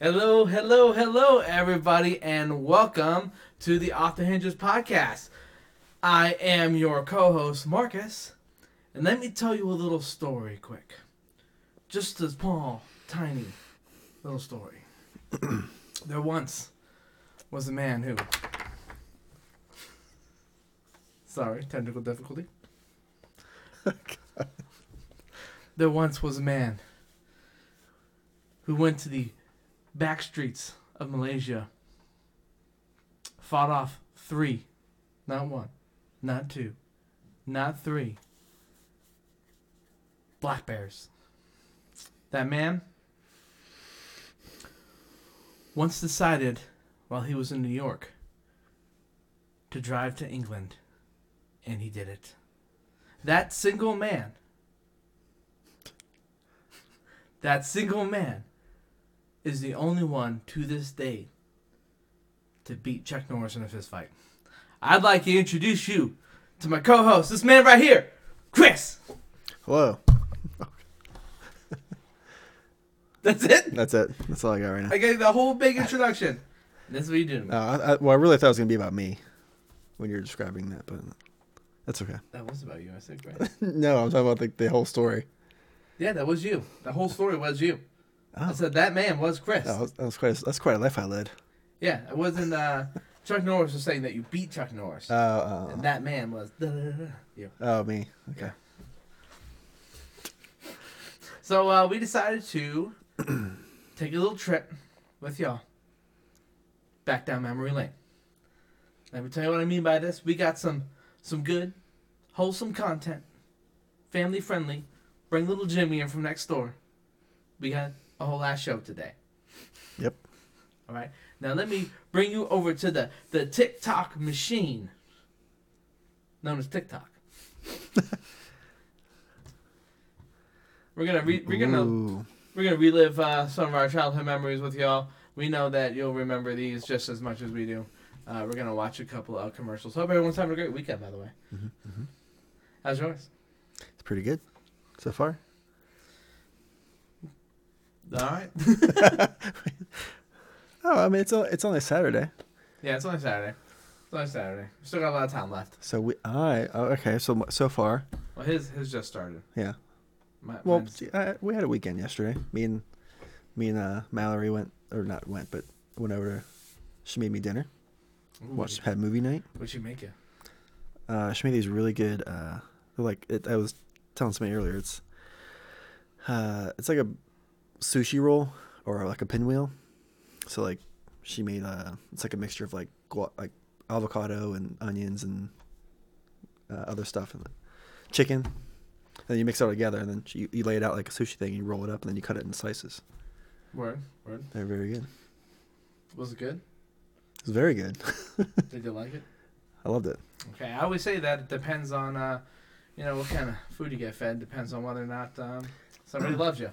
Hello, hello, hello, everybody, and welcome to the Off the Hinges podcast. I am your co host, Markus, and let me tell you a little story quick. Just a small, tiny little story. there once was a man who. Sorry, technical difficulty. there once was a man who went to the back streets of Malaysia, fought off three, not one, not two, not three, black bears. That man once decided, while he was in New York, to drive to England, and he did it. That single man, that single man is the only one to this day to beat Chuck Norris in a fist fight. I'd like to introduce you to my co-host, this man right here, Chris. Hello. That's it. That's it. That's all I got right now. I gave the whole big introduction. That's what you to. Uh, I, I, well, I really thought it was gonna be about me when you were describing that, but that's okay. That was about you. I said, Chris. no, I'm talking about the, the whole story. yeah, that was you. The whole story was you. I Oh, said that man was Chris. that was, that was quite. A, that's quite a life I led. Yeah, it wasn't. Uh, Chuck Norris was saying that you beat Chuck Norris, Oh, and uh, that man was you. oh, me. Okay. So uh, we decided to take a little trip with y'all back down memory lane. Let me tell you what I mean by this. We got some some good, wholesome content, family friendly. Bring little Jimmy in from next door. We got a whole last show today. Yep. All right. Now let me bring you over to the the TikTok machine, known as TikTok. we're gonna re- we're gonna Ooh. we're gonna relive uh, some of our childhood memories with y'all. We know that you'll remember these just as much as we do. Uh, we're gonna watch a couple of commercials. Hope everyone's having a great weekend, by the way. Mhm, mhm. How's yours? It's pretty good so far. All right. Oh, I mean, it's it's only Saturday, yeah, it's only Saturday. It's only Saturday. We still got a lot of time left. so we. I oh, okay. So so far, Well, his his just started. yeah. My, Well, I, we had a weekend yesterday. Me and me and uh, Mallory went, or not went, but went over to. She made me dinner. Ooh, Watched had movie night. What'd she make you? Uh, she made these really good. Uh, like it, I was telling somebody earlier. It's uh, it's like a sushi roll or like a pinwheel. So like she made a it's like a mixture of like gua- like avocado and onions and uh, other stuff and chicken. And then you mix it all together, and then you, you lay it out like a sushi thing. And you roll it up, and then you cut it in slices. Word, word. They're very good. Was it good? It's very good. Did you like it? I loved it. Okay, I always say that it depends on, uh, you know, what kind of food you get fed. Depends on whether or not um, somebody loves you.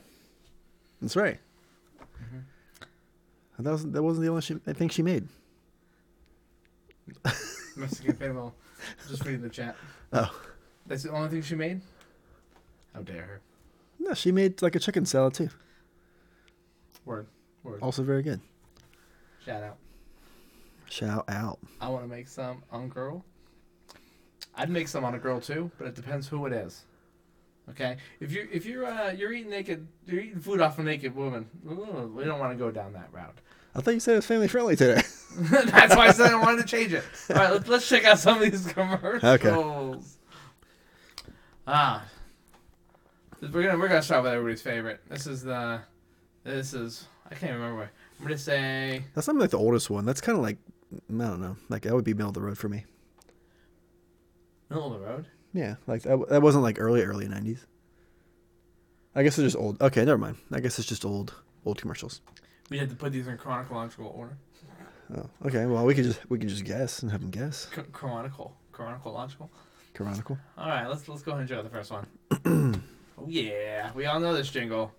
That's right. Mhm. And that was that wasn't the only she, thing she made. Mexican pinball. Just reading the chat. Oh. That's the only thing she made? How dare her. No, she made like a chicken salad too. Word. Word. Also very good. Shout out. Shout out. I want to make some on girl. I'd make some on a girl too, but it depends who it is. Okay, if you're if you're uh, you're eating naked, you're eating food off a naked woman. ooh, we don't want to go down that route. I thought you said it was family friendly today. That's why I said I wanted to change it. All right, let's, let's check out some of these commercials. Okay. Ah, we're gonna we're gonna start with everybody's favorite. This is the this is I can't remember. I'm gonna say That's not like the oldest one. That's kind of like I don't know. Like that would be middle of the road for me. middle of the road. Yeah, like that, that wasn't like early early nineties. I guess it's just old. Okay, never mind. I guess it's just old old commercials. We had to put these in chronological order. Oh, okay. Well, we could just we could just guess and have them guess. C- chronicle, chronological. Canonical. All right, let's let's go ahead and enjoy the first one. oh yeah, we all know this jingle.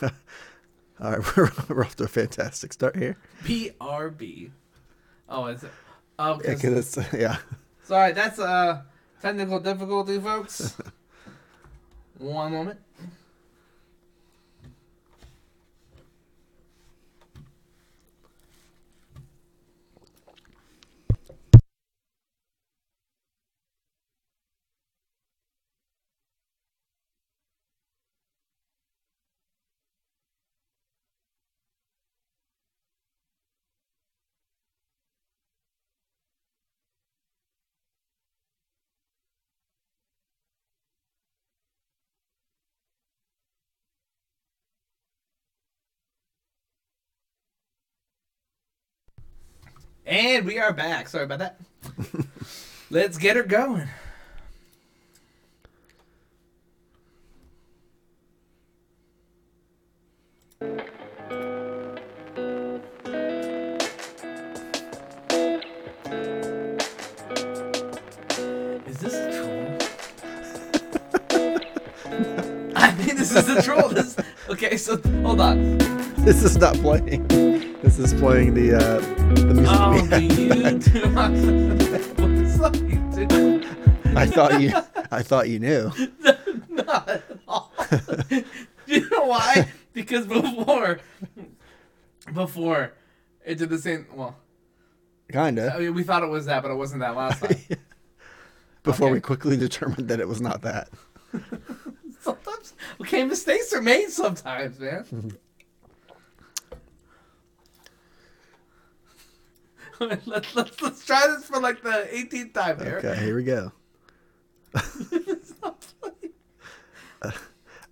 All right, we're, we're off to a fantastic start here. PRB. Oh, is Oh, Yeah, 'cause- 'cause it's yeah. sorry, that's a technical difficulty, folks. One moment. And we are back. Sorry about that. Let's get her going. Is this a troll? I think this is a troll. This okay. So hold on. This is not playing. This is playing the uh, the music. Oh, we the had. YouTube. what the fuck you? I thought you. I thought you knew. Not at all. Do you know why? Because before, before, it did the same. Well, Kinda. mean, we thought it was that, but it wasn't that last time. Before we quickly determined that it was not that. sometimes, okay, mistakes are made sometimes, man. let's, let's let's try this for like the 18th time here. Okay, here we go. It's not funny.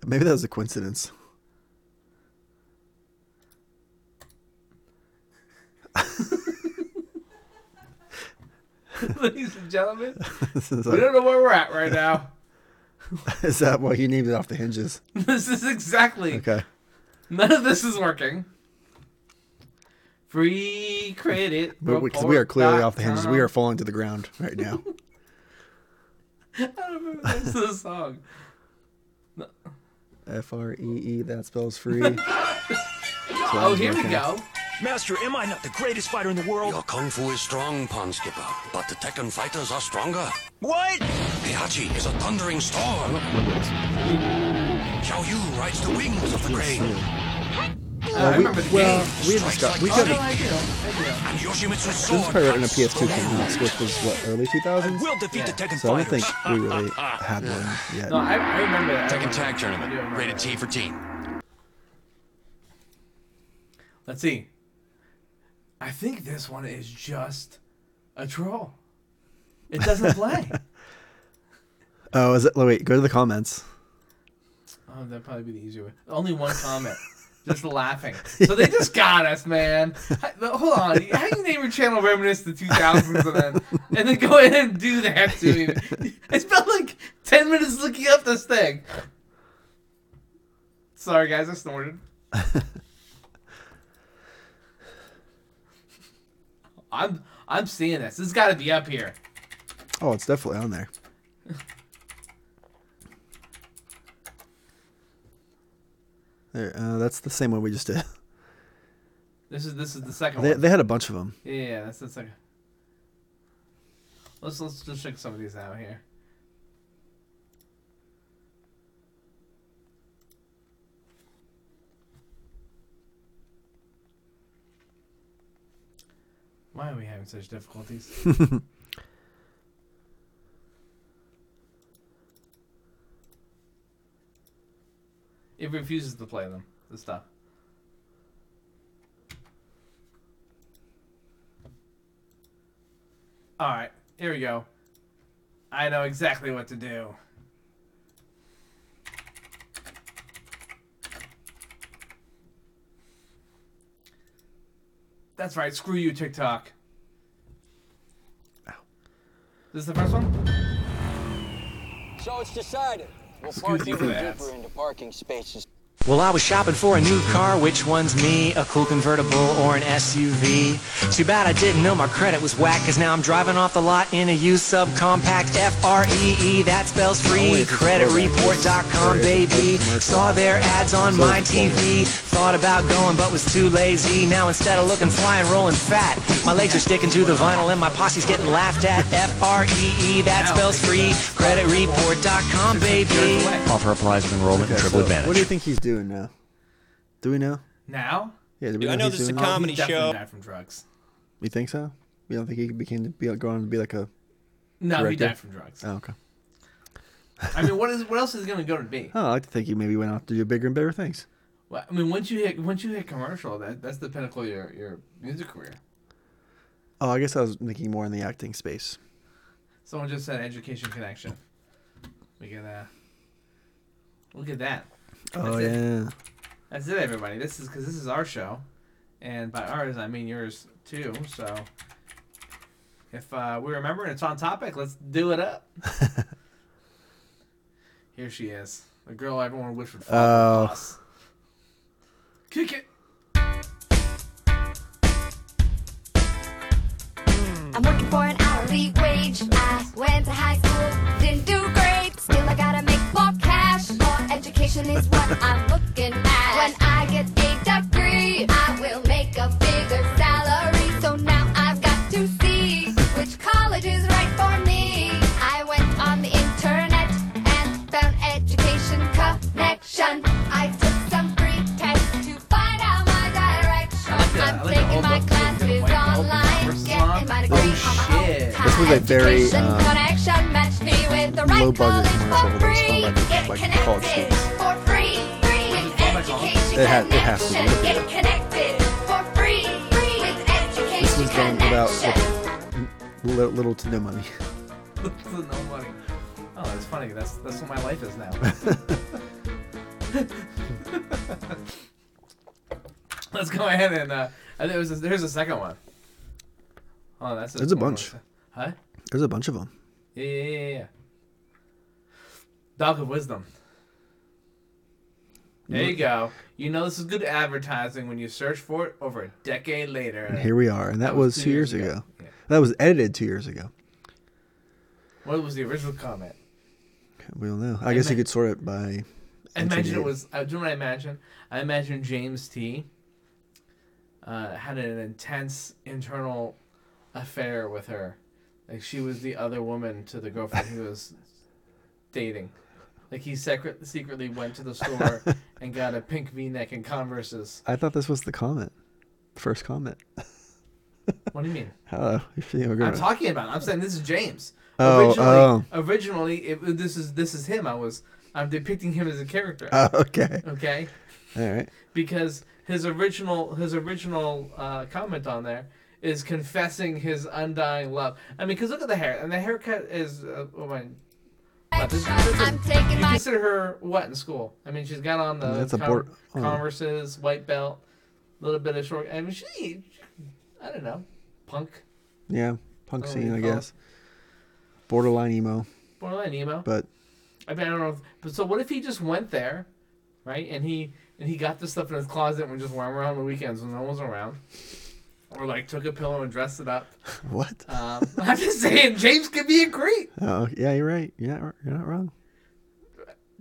Maybe that was a coincidence. Ladies and gentlemen, we don't know where we're at right now. is that why you named it off the hinges? This is exactly Okay. None of this is working. Free credit. But we, 'cause we are clearly off the hinges. We are falling to the ground right now. I don't remember the rest of the song. F R E E. That spells free. Oh, here we go. Master, am I not the greatest fighter in the world? Your kung fu is strong, Pond Skipper, but the Tekken fighters are stronger. What? Heihachi is a thundering storm. Xiao Yu rides the wings of the crane. Uh, I we, remember the well, game. we had Strikes discussed. We got no, a, I do. I And Yoshimitsu's this sword. is probably right when the cuts PS2 the came wind. out, which was what early 2000s. We'll defeat the Tekken So I don't think we really had one yet. No, I, I remember that. I Tekken remember Tag that. I do Tournament. Rated. T for teen. Let's see. I think this one is just a troll. It doesn't play. Oh, is it? Wait, go to the comments. oh, that'd probably be the easier way. Only one comment. Just laughing. So they just got us, man. But Hold on. How do you name your channel Reminisce the 2000s and then, and then go ahead and do that to me? I spent like 10 minutes looking up this thing. Sorry, guys. I snorted. I'm I'm seeing this. This has got to be up here. Oh, it's definitely on there. There, uh, that's the same one we just did. This is this is the second They, one. they had a bunch of them. Yeah, yeah, that's the second. Let's let's just check some of these out here. Why are we having such difficulties? it refuses to play them. The stuff. All right, here we go. I know exactly what to do. That's right. Screw you, TikTok. Ow. This is the first one. So it's decided. We'll Excuse me for that. deeper into parking spaces. Well, I was shopping for a new car. Which one's me? A cool convertible or an SUV? Too bad I didn't know my credit was whack, cause now I'm driving off the lot in a used subcompact F-R-E-E. That spells free. CreditReport.com, baby. Saw their ads on my TV. Thought about going, but was too lazy. Now instead of looking fly and rolling fat, my legs are sticking to the vinyl and my posse's getting laughed at. F-R-E-E. That spells free. CreditReport.com, baby. Offer applies with enrollment Okay, and triple so advantage. what do you think he's doing now? Do we know? Now? Yeah, do we know I know he's this is a doing com- that? Comedy he definitely show. died from drugs. You think so? You don't think he became to be going to be like a? No, he died from drugs. Oh, okay. I mean, what is what else is he gonna go to be? Oh, I like to think he maybe went out to do bigger and better things. Well, I mean, once you hit once you hit commercial, that that's the pinnacle of your your music career. Oh, I guess I was thinking more in the acting space. Someone just said education connection. We get uh, look at that. Oh That's it. yeah. That's it, everybody. This is because this is our show, and by ours I mean yours too. So If uh, we remember and it's on topic, let's do it up. Here she is, the girl everyone wished would follow Oh. Kick it. I'm working for an hourly wage. I went to high school, didn't do great. Still, I gotta make more cash. More education is what I'm looking at. Was a very, um, connection matched me with the right low budget commercial for that was free. like, like college students. free. Free with It had- it has to be. connection. Get connected free. Free This was done without connection. with li- little to no money. no money. Oh, that's funny. That's that's what my life is now. Let's go ahead and uh, there's a, there's a second one. Oh, that's There's a bunch. Huh? There's a bunch of them. Yeah, yeah, yeah, yeah. Dog of Wisdom. There you go. You know this is good advertising when you search for it over a decade later. And here we are, and that, That was, was two years years ago. ago. Yeah. That was edited two years ago. What was the original comment? We don't know. I guess you could sort it by. I imagine it was. Uh, do you know what I imagine? I imagine James T. Uh, had an intense internal affair with her, like she was the other woman to the girlfriend he was dating. Like he secret, secretly went to the store and got a pink V-neck and Converse's. I thought this was the comment. First comment. What do you mean? Hello. I'm talking about. I'm saying this is James. Oh, originally, oh. originally, it, this is this is him. I was. I'm depicting him as a character. Oh, okay. okay. All right. because his original his original uh, comment on there is confessing his undying love. I mean, because look at the hair, and the haircut is. Uh, oh my. what, this- this I'm taking you my consider her what in school? I mean, she's got on the That's a Con- board- oh. Converse's, white belt, a little bit of short. I mean, she, I don't know, punk, Yeah. Punk Oh, scene, I oh. guess. Borderline emo, borderline emo. but I mean, I don't know. If, but so what if he just went there, right? And he and he got this stuff in his closet and would just wear 'em around the weekends when no one was around, or like took a pillow and dressed it up. what? Um, I'm just saying, James could be a creep. Oh, yeah, you're right. You're not. You're not wrong.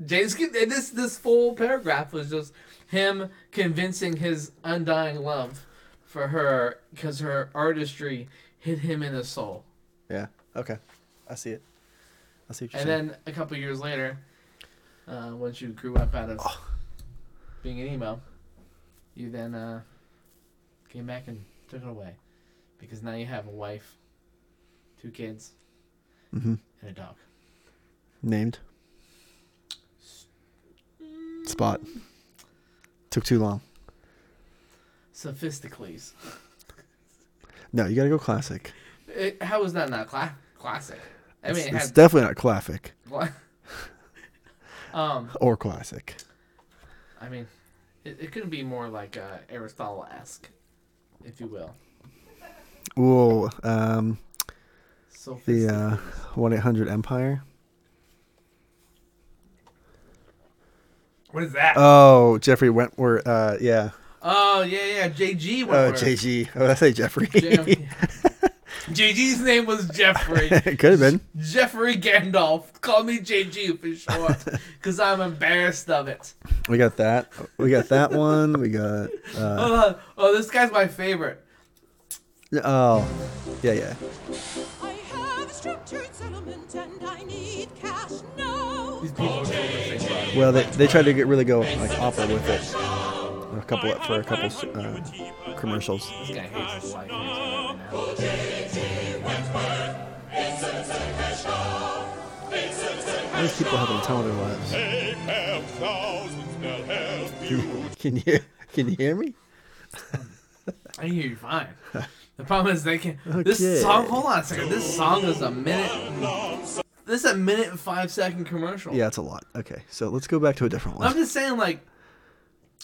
James could. This this full paragraph was just him convincing his undying love for her because her artistry hit him in the soul. Yeah. Okay. I see it. I see what you're And saying. then a couple years later, uh, once you grew up out of being an emo, you then uh, came back and took it away because now you have a wife, two kids, mm-hmm. and a dog. Named. Spot. Took too long. Sophisticles. No, you gotta go classic. It, how is that not cla- classic? I It's, mean, it it's had definitely not classic um, or classic. I mean, it, it could be more like uh, Aristotle-esque, if you will. Whoa. Um, the Sophisticles. uh, one eight hundred Empire. what is that? Oh, Jeffrey Wentworth. Uh, yeah. oh yeah, yeah, JG. Wentworth. Oh, JG. Oh, I say Jeffrey. Jam- JG's name was Jeffrey. it could have been. Jeffrey Gandalf. Call me JG for short, because I'm embarrassed of it. We got that. We got that one. We got. Uh, Hold on. Oh, this guy's my favorite. oh, yeah, yeah. I have a structured settlement and I need cash now. These people are doing the same bro. Well, they, they tried to get really go like opera with it. A couple for a couple uh, commercials. This guy hates his life. and he's right now. All these people having a time of their lives. Can you can you hear me? I hear you fine. The problem is they can. This song. Hold on a second. This song is a minute. This is a minute and five second commercial. Yeah, it's a lot. Okay, so let's go back to a different one. I'm just saying, like,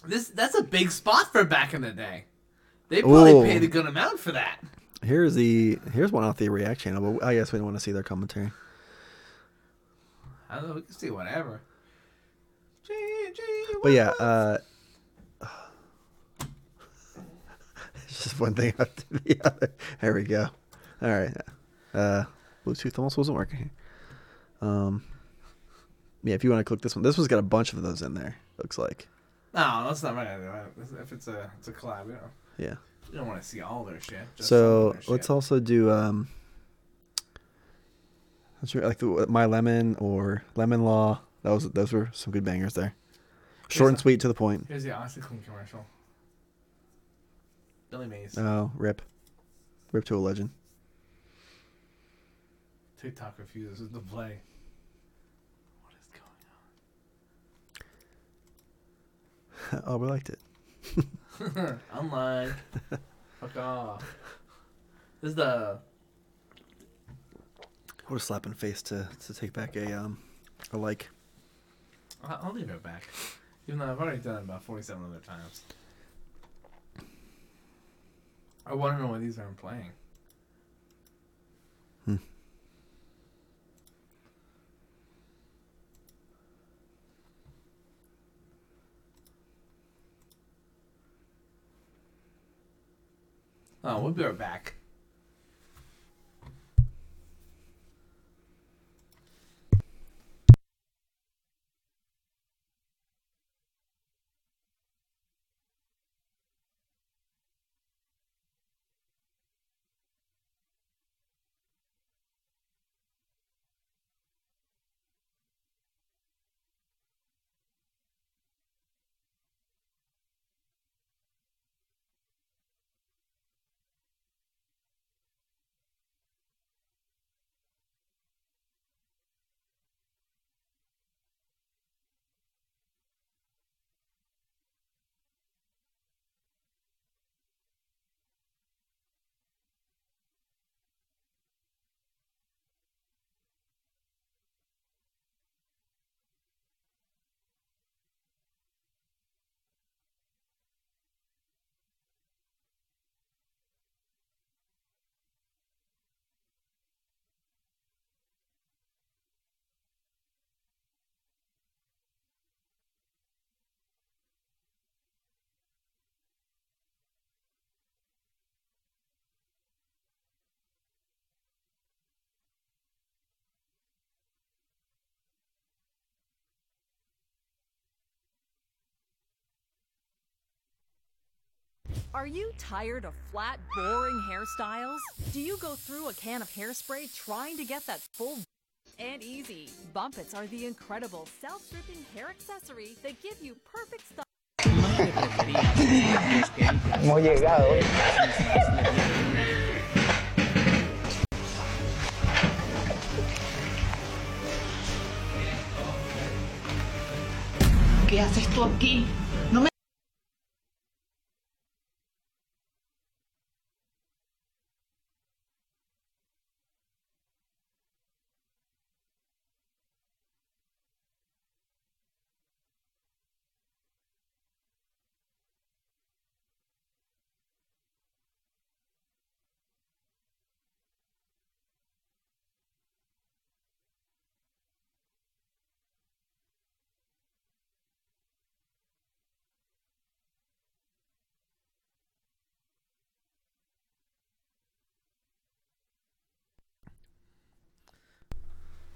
this. That's a big spot for back in the day. They probably Ooh. paid a good amount for that. Here's the here's one off the React channel, but I guess we don't want to see their commentary. I don't know. We can see whatever. But yeah, uh, it's just one thing after the other. There we go. All right. Uh, Bluetooth almost wasn't working. Um, yeah, if you want to click this one, this one's got a bunch of those in there. Looks like. No, that's not right. If it's a it's a collab, you know, Yeah. you don't want to see all their shit. So their let's shit. also do um. Like the My Lemon or Lemon Law. That was those were some good bangers there. Short and a- sweet to the point. Here's the OxiClean commercial. Billy Mays. Oh, rip, rip to a legend. TikTok refuses to play. What is going oh, we liked it. Unlike. Fuck off. This is the What a slap in the face to to take back a um a like. I- I'll leave it back. Even though I've already done it about 47 other times. I want to know why these aren't playing. Oh, we'll be right back. Are you tired of flat, boring hairstyles? Do you go through a can of hairspray trying to get that full and easy? Bumpits are the incredible self-stripping hair accessory that give you perfect style. Hemos llegado. Eh. ¿Qué haces tú aquí? No me...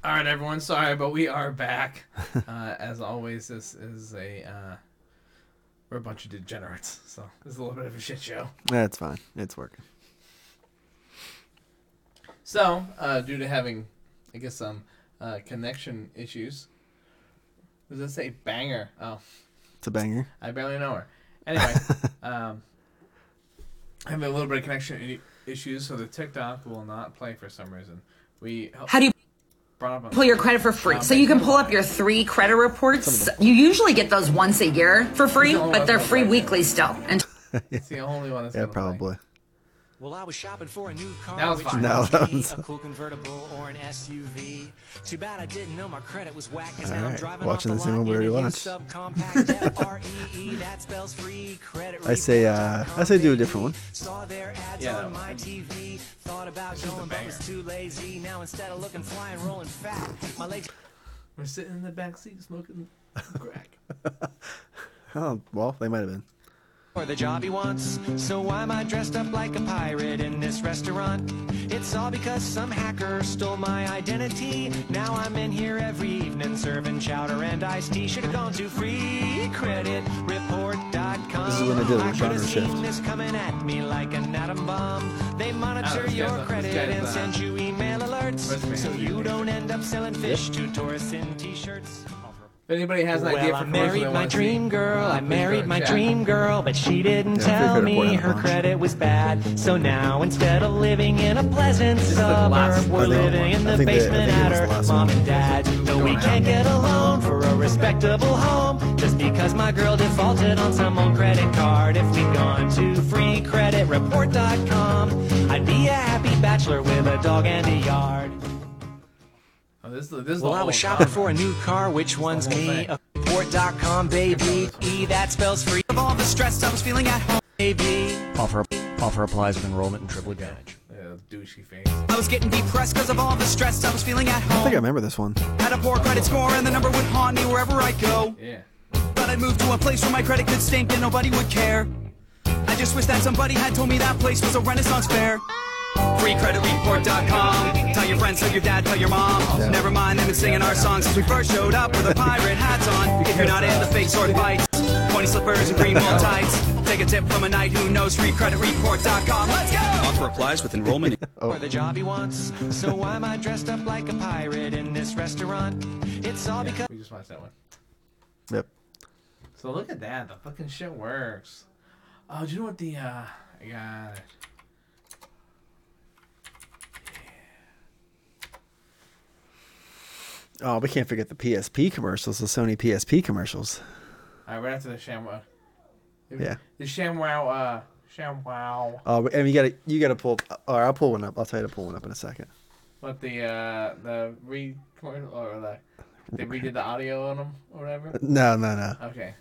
All right, everyone. Sorry, but we are back. uh, as always, this is a uh, we're a bunch of degenerates, so this is a little bit of a shit show. That's fine. It's working. So, uh, due to having, I guess, some uh, connection issues, does it say banger? Oh, It's a banger. I barely know her. Anyway, um, having a little bit of connection issues, so the TikTok will not play for some reason. We How do you brought up on- pull your credit for free? So you can pull up your three credit reports. You usually get those once a year for free, but they're free weekly still. And It's the only one that's Yeah, gonna probably. Well, I was shopping for a new car, That was fine. No, that was- a cool convertible or an SUV. Too bad I didn't know my credit was whack, 'cause now I'm Alright, driving watching off the the same lot one we in already watched. that spells free credit I say, uh, I say do a different one. Saw their ads Yeah, on that my. TV. Thought about is a going, but was too lazy. Now instead of looking fly and rolling fat, my legs We're sitting in the back seat smoking crack. Oh, well, they might have been. For the job he wants. So why am I dressed up like a pirate in this restaurant? It's all because some hacker stole my identity. Now I'm in here every evening serving chowder and iced tea. Should have gone to freecreditreport.com. This is when they did a I could genre have seen shift. this coming at me like an atom bomb. They Oh, monitor this your guy's- credit guy's, and uh, send you email alerts so you don't end up selling fish to tourists in t-shirts. If anybody has an idea Well, for I married my wanna see, dream girl. I married my dream girl, but she didn't Yeah, tell me report had a her credit was bad. So now instead of living in a pleasant is suburb, we're I think- living in the think they- I basement think at was her mom and dad. No, we can't get a loan for a respectable home just because my girl defaulted on some old credit card. If we'd gone to freecreditreport.com, I'd be a happy bachelor with a dog and a yard. This, this is Well, the I was shopping genre. for a new car. Which one's me? thing. A Port.com, baby. E, that spells free. Of all the stress I was feeling at home, baby. Offer offer applies with enrollment and triple advantage. Yeah, douchey face. I was getting depressed because of all the stress I was feeling at home. I think I remember this one. Had a poor credit score and the number would haunt me wherever I go. Yeah. Thought I'd move to a place where my credit could stink and nobody would care. I just wish that somebody had told me that place was a renaissance fair. FreeCreditReport.com. Tell your friends, tell your dad, tell your mom. Never mind, they've been singing our songs since we first showed up with our pirate hats on. If you're not in the fake sword fights, pointy slippers and green wool tights, take a tip from a knight who knows FreeCreditReport.com. Let's go! Offer applies with enrollment. For the job he wants. So why am I dressed up like a pirate in this restaurant? It's all because. We just watched that one. Yep. So look at that. The fucking shit works. Oh, do you know what the uh? I got Oh, we can't forget the PSP commercials, the Sony PSP commercials. All right, right after the ShamWow. Yeah. The ShamWow. Uh, ShamWow. Oh, and you gotta you gotta pull. All right, I'll pull one up. I'll tell you to pull one up in a second. What the uh the re or the they redid the audio on them or whatever. No, no, no. Okay.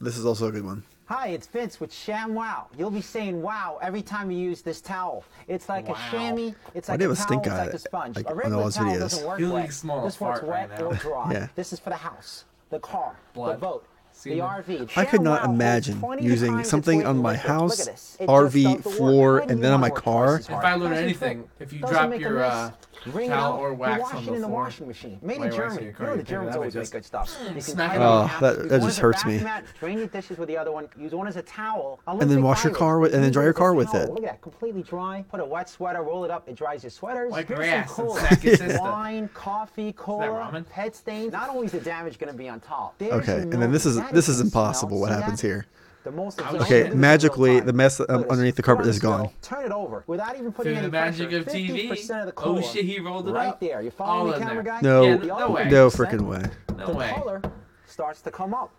This is also a good one. Hi, it's Vince with Sham Wow. You'll be saying wow every time you use this towel. It's like Wow. a chamois. It's Why like do a have towel. stink It's like a sponge. like a regular all his towel videos? doesn't work You wet. look small This one's wet right or dry. Yeah. This is for the house, the car, the Blood. boat, the Semen. RV. I could not imagine using something on my liquid. House, at this. It RV just does the work. floor, and then on my car. If? I learn anything, if you drop your uh Wring it towel out, or you wax wash on it the in the floor, washing machine. Made in Germany. your You know the Germans out, always make good stuff. You can smack tie it it on in the half. that- that just hurts me. mat, Drain your dishes with the other one. Use one as a towel. And then wash your car with- and then dry your car with it. Look at that, completely dry. Put a wet sweater, roll it up. It dries your sweaters. Like grass some and cola. sack your sister. Wine, coffee, cola, ramen? pet stains. Not only is the damage going to be on top. Okay, and then this is this is impossible. What happens here? The most Okay, important- Okay, Look at this magically the mess um, underneath the carpet is gone. Turn it over without even putting Through any the magic pressure. of TV. of the Oh shit, he rolled it right up. there. You All follow me, in camera there. guy? No, Yeah, The no way. no freaking way. No the way. starts to come up.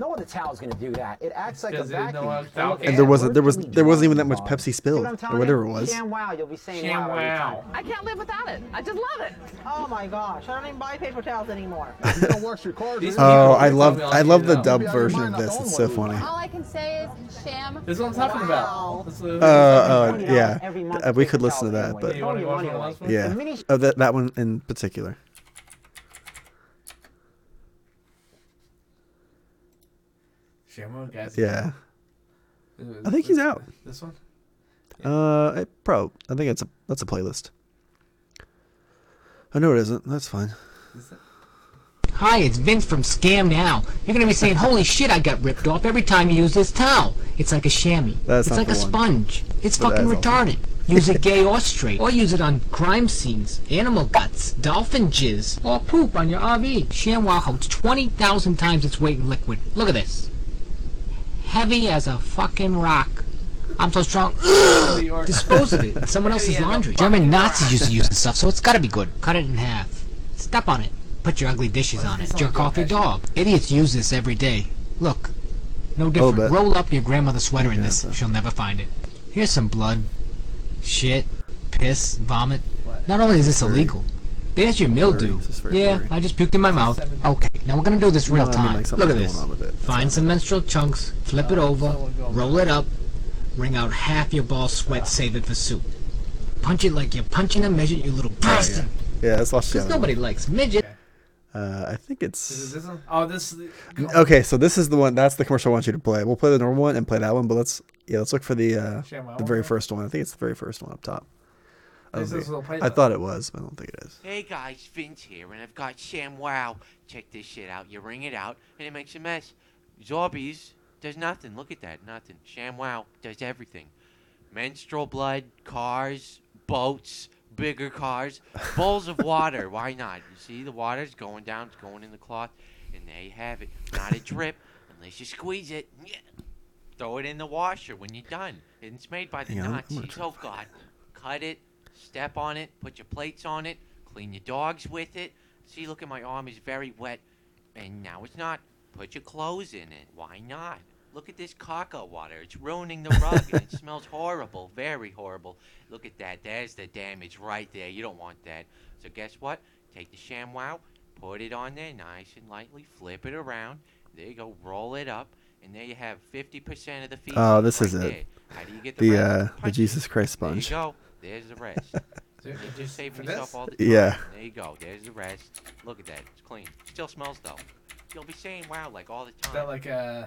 No one other towel's gonna do that. It acts like a Because there's no vacuum. other towel look at can. And there that. wasn't there was there wasn't even that much. Pepsi See spilled what I'm or telling whatever it you? was. Sham wow, you'll be saying Sham wow. every wow. time. I can't live without it. I just love it. Oh my gosh, I don't even buy paper towels anymore. These Oh, people I are love probably I all love the dub version of this. It's so funny. All I can say is sham. This is what I'm talking about. This is- Uh, uh, yeah, Uh, we could listen to that, anyway. but You wanna go your money the last one? yeah, oh, that that one in particular. ShamWow guys. Yeah, I think he's out. This one. uh, it, pro. I think it's a that's a playlist. Oh know it isn't. That's fine. Hi, it's Vince from Scam Now. You're gonna be saying, "Holy shit, I got ripped off every time you use this towel." It's like a chamois. That's it's like a one. sponge. It's But fucking that's also- retarded. Use it gay or straight, or use it on crime scenes, animal guts, dolphin jizz, or poop on your RV. ShamWow holds 20,000 times its weight in liquid. Look at this. Heavy as a fucking rock. I'm so strong. Dispose of it in someone else's laundry. German Nazis used to use this stuff, so it's gotta be good. Cut it in half. Step on it. Put your ugly dishes on it. Jerk off your dog. Idiots use this every day. Look. No different. Roll up your grandmother's sweater in this. She'll never find it. Here's some blood. shit, piss, vomit. Not only is this illegal, they ask you mildew. Very Yeah, blurry. I just puked in my mouth. Okay, now we're gonna do this real No, I mean, time. like, Look at this. going on. Find some menstrual chunks, flip it over, roll it up, wring out half your ball sweat, save it for soup. Punch it like you're punching a midget, you little bastard. Yeah, that's lost Because nobody likes midget. Uh, I think it's. Is this one? Oh, this. Okay, so this is the one. That's the commercial I want you to play. We'll play the normal one and play that one, but let's yeah, let's look for the uh, the very right? first one. I think it's the very first one up top. I, this think- what we'll play I thought it was, but I don't think it is. Hey guys, Vince here, and I've got Sham Wow. Check this shit out. You ring it out, and it makes a mess. Zorbies does nothing. Look at that, nothing. Sham Wow does everything. Menstrual blood, cars, boats, bigger cars, bowls of water. Why not? You see, the water's going down, it's going in the cloth, and there you have it. Not a drip unless you squeeze it. Yeah. Throw it in the washer when you're done. It's made by the Hang on, I'm gonna Nazis. Oh God, cut it, step on it, put your plates on it, clean your dogs with it. See, look at my arm is very wet, and now it's not. Put your clothes in it. Why not? Look at this caca water. It's ruining the rug, and it smells horrible, very horrible. Look at that. There's the damage right there. You don't want that. So guess what? Take the ShamWow, put it on there nice and lightly, flip it around. There you go. Roll it up, and there you have 50% of the feet. Oh, this is right it. How do you get the, The uh, the Jesus Christ There you sponge. go. There's the rest. So You're just just saving yourself this? all the time. Yeah. There you go. There's the rest. Look at that. It's clean. Still smells though. You'll be saying wow like all the time. Is that like uh?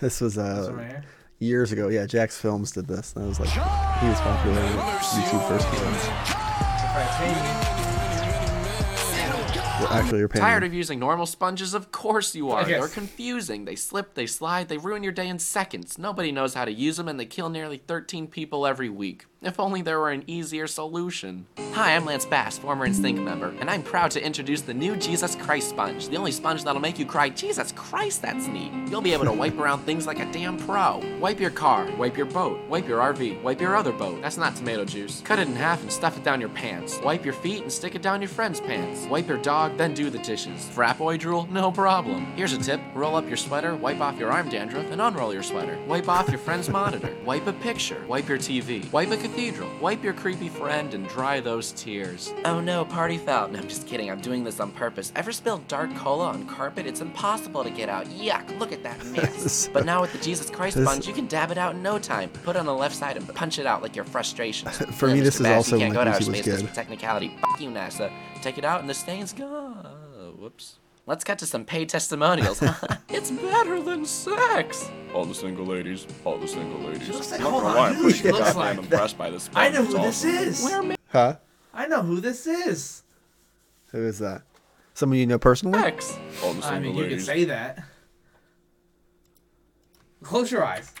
This was This uh one right years ago. Yeah, JacksFilms did this. That was like he was popular when YouTube first came out. Well, actually, you're paying. Tired of using normal sponges? Of course you are. They're confusing. They slip, they slide, they ruin your day in seconds. Nobody knows how to use them, and they kill nearly 13 people every week. If only there were an easier solution. Hi, I'm Lance Bass, former NSYNC member, and I'm proud to introduce the new Jesus Christ sponge, the only sponge that'll make you cry, Jesus Christ, that's neat. You'll be able to wipe around things like a damn pro. Wipe your car, wipe your boat, wipe your RV, wipe your other boat. That's not tomato juice. Cut it in half and stuff it down your pants. Wipe your feet and stick it down your friend's pants. Wipe your dog, then do the dishes. Frap boy drool? No problem. Here's a tip roll up your sweater, wipe off your arm dandruff, and unroll your sweater. Wipe off your friend's monitor. Wipe a picture. Wipe your TV. Wipe a cathedral. Wipe your creepy friend and dry those tears. Oh no, party foul. No, I'm just kidding. I'm doing this on purpose. Ever spilled dark cola on carpet? It's impossible to get out. Yuck, look at that mess. but now with the Jesus Christ This- sponge, you can dab it out in no time. Put it on the left side and punch it out like your frustrations. For me, Mr. this is Bass, also you can't when go to outer YouTube was good. technicality. Fuck you, NASA. Take it out and the stain's gone. Whoops. Let's get to some paid testimonials. it's better than sex. All the single ladies, all the single ladies. looks like- I'm not hold gonna on, lie, I'm pretty she looks goddamn like? impressed by this. I know sponge. who It's this awesome. is. Huh? I know who this is. Who is that? Someone you know personally? Sex. All the single I single mean, you could ladies. say that. Close your eyes.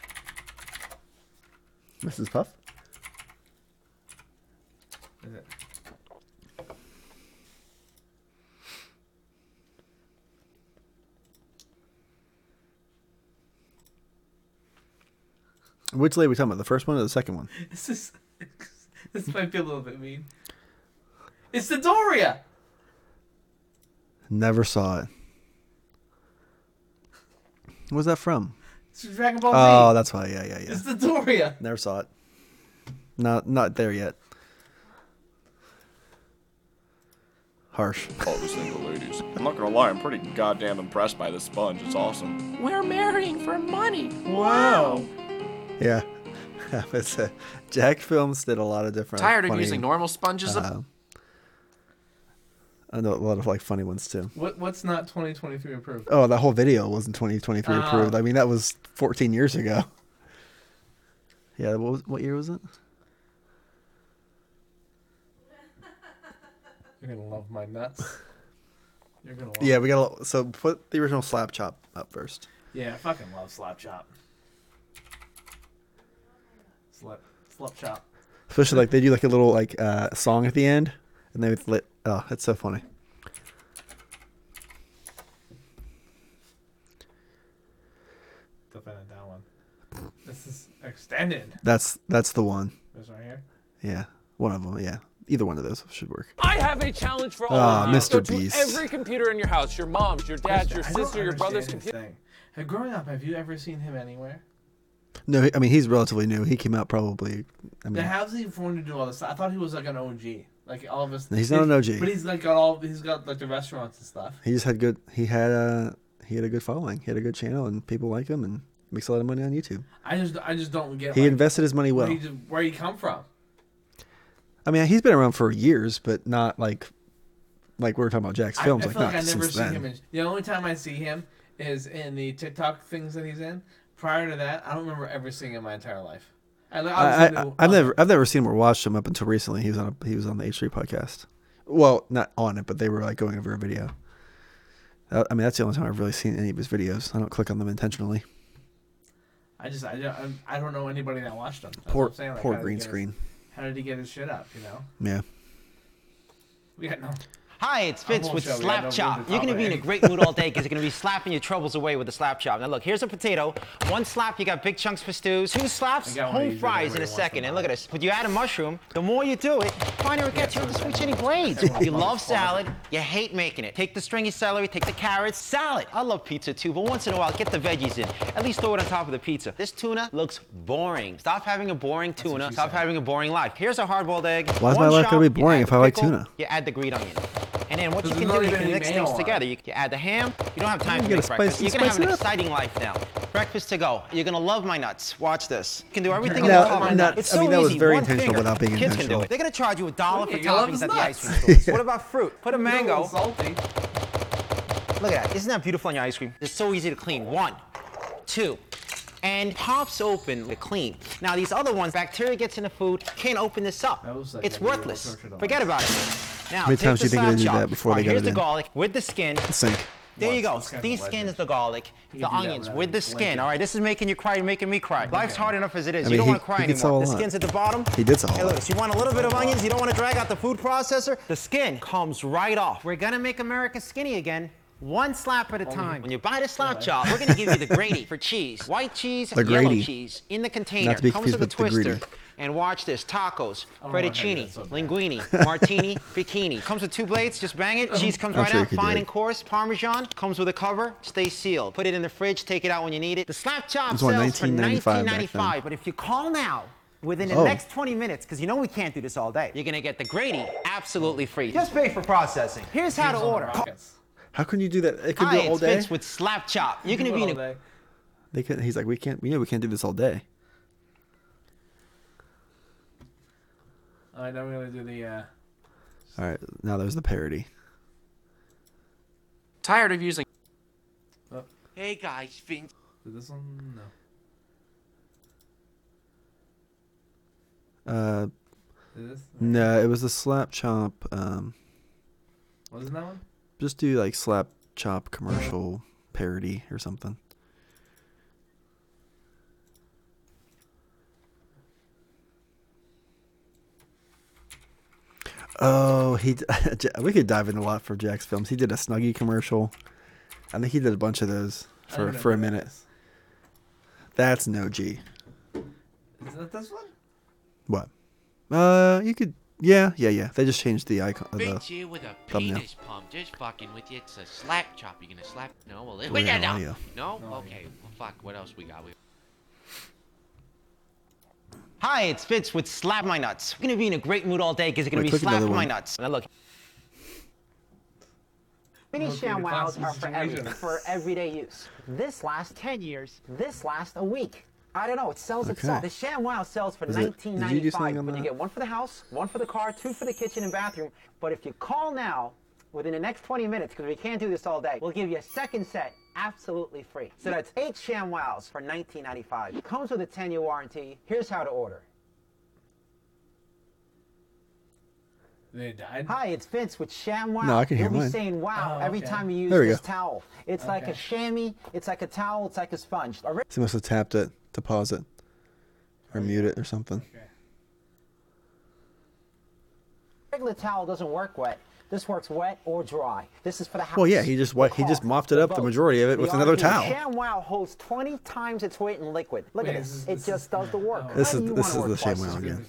Mrs. Puff. Is it? Which lady are we talking about? The first one or the second one? This is. This might be a little bit mean. It's Dodoria. Never saw it. What's that from? It's from Dragon Ball Z. Oh, that's why. Yeah, yeah, yeah. It's Dodoria. Never saw it. Not not there yet. Harsh. All the single ladies. I'm not gonna lie, I'm pretty goddamn impressed by this sponge. It's awesome. We're marrying for money. Wow. Yeah. it's, uh, Jack Films did a lot of different. Tired of using normal sponges? Uh, I know a lot of like funny ones too. What What's not 2023 approved? Oh, that whole video wasn't 2023 Oh. approved. I mean, that was 14 years ago. Yeah, what was, what year was it? You're gonna love my nuts. You're gonna. Love Yeah, we got to so put the original slap chop up first. Yeah, I fucking love Slap Chop. Slap Slap Chop. Especially like they do like a little like uh, song at the end, and they would lit. Oh, it's so funny. Defended that one. This is extended. That's that's the one. This right here. Yeah, one of them. Yeah, either one of those should work. I have a challenge for all Ah, of you. Mr. Go to Beast. every computer in your house, your mom's, your dad's, your I don't sister, your brother's this computer. thing. Hey, growing up, have you ever seen him anywhere? No, he- I mean he's relatively new. He came out probably. I mean, Then how's he affording to do all this? I thought he was like an OG, like all of us. He's not an OG. but he's like got all. He's got like the restaurants and stuff. he just had good. He had a he had a good following. He had a good channel, and people like him, and makes a lot of money on YouTube. I just, I just don't get. It. He like, invested his money where well. he, just- where he come from? I mean, he's been around for years, but not like like we were talking about JacksFilms. I, like feel not like I never since see then. him. In, the only time I see him is in the TikTok things that he's in. Prior to that, I don't remember ever seeing him in my entire life. I, I, I, I've never I've never seen him or watched him up until recently. He was on a, he was on the H3 podcast. Well, not on it, but they were like going over a video. I mean, that's the only time I've really seen any of his videos. I don't click on them intentionally. I just I don't I'm- don't know anybody that watched him. That's Poor- what I'm saying. Like, poor how did he green get his- screen. how did he get his shit up? You know. Yeah. We got no. Hi, it's Vince whole with show, Slap had Chop. You're going to be in a great mood all day because you're going to be slapping your troubles away with the Slap Chop. Now, look, here's a potato. One slap, you got big chunks for stews. Two slaps, I got one of home fries in a second. And look at this. But you add a mushroom, the more you do it, finer it gets you with the sweet chili blades. You love salad, you hate making it. Take the stringy celery, take the carrots, salad. I love pizza too, but once in a while, get the veggies in. At least throw it on top of the pizza. This tuna looks boring. Stop having a boring tuna. Stop having a boring life. Here's a hard-boiled egg. Why is my life gonna be boring if I like pickle, tuna? You add the green onion. And then what you can not do, you can mix things on together. You, you add the ham. You don't have time You to gotta make breakfast. You're gonna have an up. exciting life now. Breakfast to go. You're gonna love my nuts. Watch this. You can do everything in No, the oven. no, It's I so mean, that was easy. very One intentional finger. without being Kids can do it. They're gonna charge you a dollar for Okay, you toppings at the ice cream stores. What about fruit? Put a A mango. salty. Look at that. Isn't that beautiful on your ice cream? It's so easy to clean. One, two, and pops open to clean. Now these other ones, bacteria gets in the food, can't open this up. Like it's worthless. Forget about it. Now, How many take times the do you think they do that before All they right, got here's it the in? garlic with the skin. Sink. There you go. Once, it's These kinda skin is the garlic, the can that onions with the blinking. skin. All right, this is making you cry. You're making me cry. Life's hard enough as it is. I you don't he- want to cry he did sell anymore. a The lot. skin's at the bottom. He did sell a Hey, lot. look, you want a little bit of onions. You don't want to drag out the food processor. The skin comes right off. We're gonna make America skinny again. One slap at a time. When you buy the slap chop, we're gonna give you the Graty for cheese. White cheese, The yellow Graty. cheese in the container. Not to be Comes with a with the twister. Greedy. And watch this: tacos, don't know how you fettuccine, so linguine, martini, bikini. Comes with two blades. Just bang it. Cheese comes I'm right sure out, fine and coarse. Parmesan comes with a cover. Stays sealed. Put it in the fridge. Take it out when you need it. The slap chop This sells what, for 1995 back then? 19.95. But if you call now. Within the Oh. next 20 minutes, because you know we can't do this all day, you're gonna get the Graty absolutely free. Just pay for processing. Here's how to Here's on the order. Rockets. How can you do that? It could Hi, do it all it's day. Vince with Slap Chop. You're gonna be in all a day. They could. He's like, we can't. You know, we can't do this all day. All right, now we're gonna do the. Uh, All right. Now there's the parody. Tired of using. Hey guys, Vince. do this one. No. Uh, this. no, it was the slap chop. Um, Wasn't that one? Just do like slap chop commercial parody or something. Oh, he. we could dive in a lot for JacksFilms. He did a Snuggie commercial. I think he did a bunch of those for for a that minute. That's no G. Is that this one? What? Uh, you could. Yeah, yeah, yeah. They just changed the icon. Uh, of The, here with a thumbnail. penis pump. Just fucking with you. It's a slap chop. You gonna slap? No, well, We wait, have no. audio. No? Okay. Well, fuck. What else we got? We Hi, it's Vince with Slap My Nuts. We're gonna be in a great mood all day because you're gonna Wait, be click another slapping my nuts. Now look. Mini Okay, the ShamWows are for, every, for everyday use. This lasts 10 years. This lasts a week. I don't know. It sells Okay. itself. The ShamWow sells for Is it- did you do something 19.95. on But you get one for the house, one for the car, two for the kitchen and bathroom. But if you call now, within the next 20 minutes, because we can't do this all day, we'll give you a second set absolutely free. So that's eight ShamWows for 19.95. Comes with a 10-year warranty. Here's how to order. They died. Hi, it's Vince with ShamWow. No, I can hear You'll be mine. saying wow Oh, every okay. time you use There we this go. towel. It's like a chamois, it's like a towel, it's like a sponge. A so he must have tapped it to pause it, or mute it or something. regular towel doesn't work wet. This works wet or dry. This is for the house. Well, yeah, he just what he just mopped it up the majority of it The with another RV. towel. ShamWow holds 20 times its weight in liquid. Look Wait, at this this. It this just does the work. Oh. This Why is this is the work twice ShamWow as again.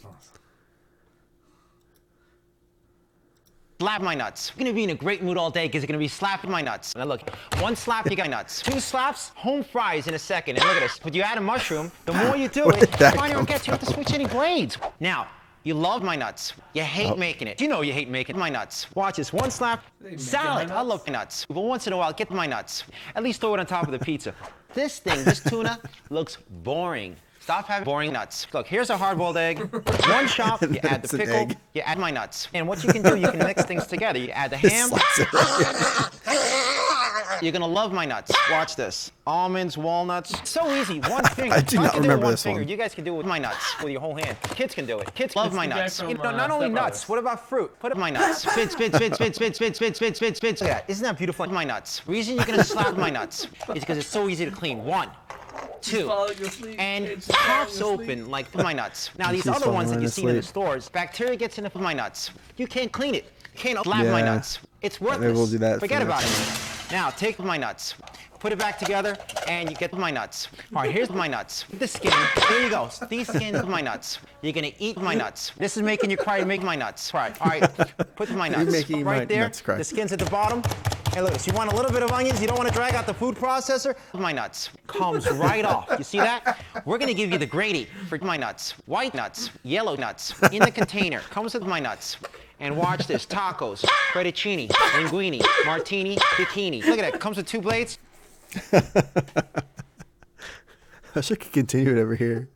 Slap my nuts. You're gonna be in a great mood all day because you're gonna be slapping my nuts. Now look, one slap, you got nuts. Two slaps, home fries in a second. And look at this. But you add a mushroom, the more you do it, did the that finer it gets. You have to switch any blades. Now, you love my nuts. You hate Oh. making it. You know you hate making my nuts. Watch this. One slap, salad. I love my nuts. But once in a while, get my nuts. At least throw it on top of the pizza. This thing, this tuna, looks boring. Stop having boring nuts. Look, here's a hard-boiled egg. One chop, you add the an pickle, egg. you add my nuts. And what you can do, you can mix things together. You add the ham. You're gonna love my nuts. Watch this. Almonds, walnuts. So easy. One finger. I do not can do remember one this finger. one. You guys can do it with my nuts with your whole hand. Kids can do it. Kids love It's my nuts. from, you know, uh, not only nuts. What about fruit? Put up my nuts. Spit, spit, spit, spit, spit, spit, spit, spit, spit, spit, spit. Look at that. Isn't that beautiful? My nuts. Reason you're gonna slap my nuts is because it's so easy to clean. One. Two and pops open like my nuts. Now these other ones that you see in the stores, bacteria gets into my nuts. You can't clean it. Can't slap my nuts. It's worthless. we'll do that Forget about next it. Now take my nuts. Put it back together, and you get my nuts. All right, here's my nuts. The skin. There you go. These skins of my nuts. You're gonna eat my nuts. This is making you cry. Make my nuts. All right, all right. Put my You're nuts making right my there. nuts cry. The skin's at the bottom. Hey, look. So you want a little bit of onions? You don't want to drag out the food processor? My nuts comes right off. You see that? We're gonna give you the graty for my nuts. White nuts, yellow nuts in the container. Comes with my nuts. And watch this: tacos, fettuccine, linguine, martini, bikini. Look at that. Comes with two blades. I wish I could continue it over here.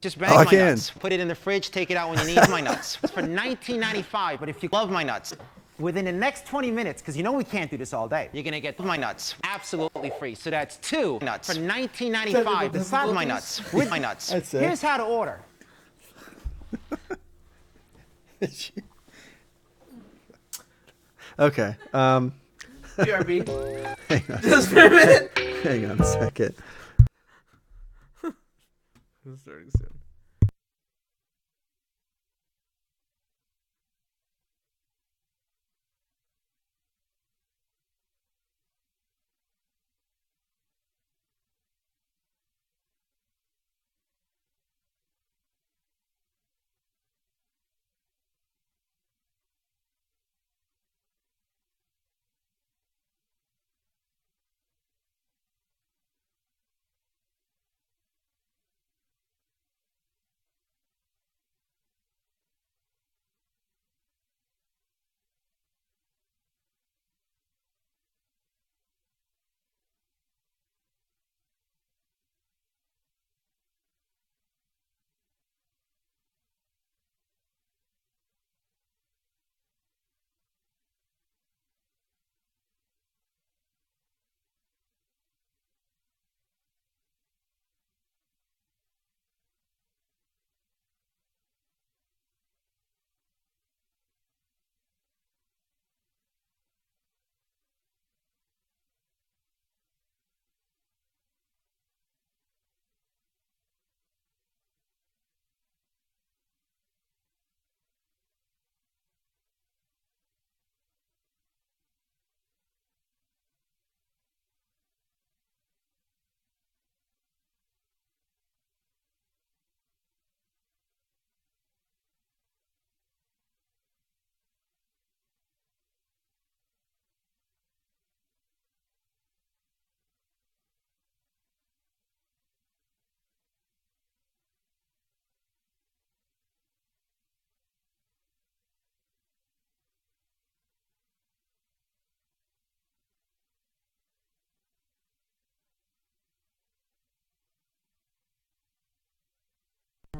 Just bag Oh, my can. nuts. Put it in the fridge. Take it out when you need my nuts. It's for 19.95. But if you love my nuts, within the next 20 minutes, because you know we can't do this all day, you're gonna get my nuts absolutely free. So that's two nuts for 19.95. To slap my nuts with my nuts. That's it. Here's how to order. Okay. Um, BRB. hang on. Just for a minute. hang on a second. It's starting soon.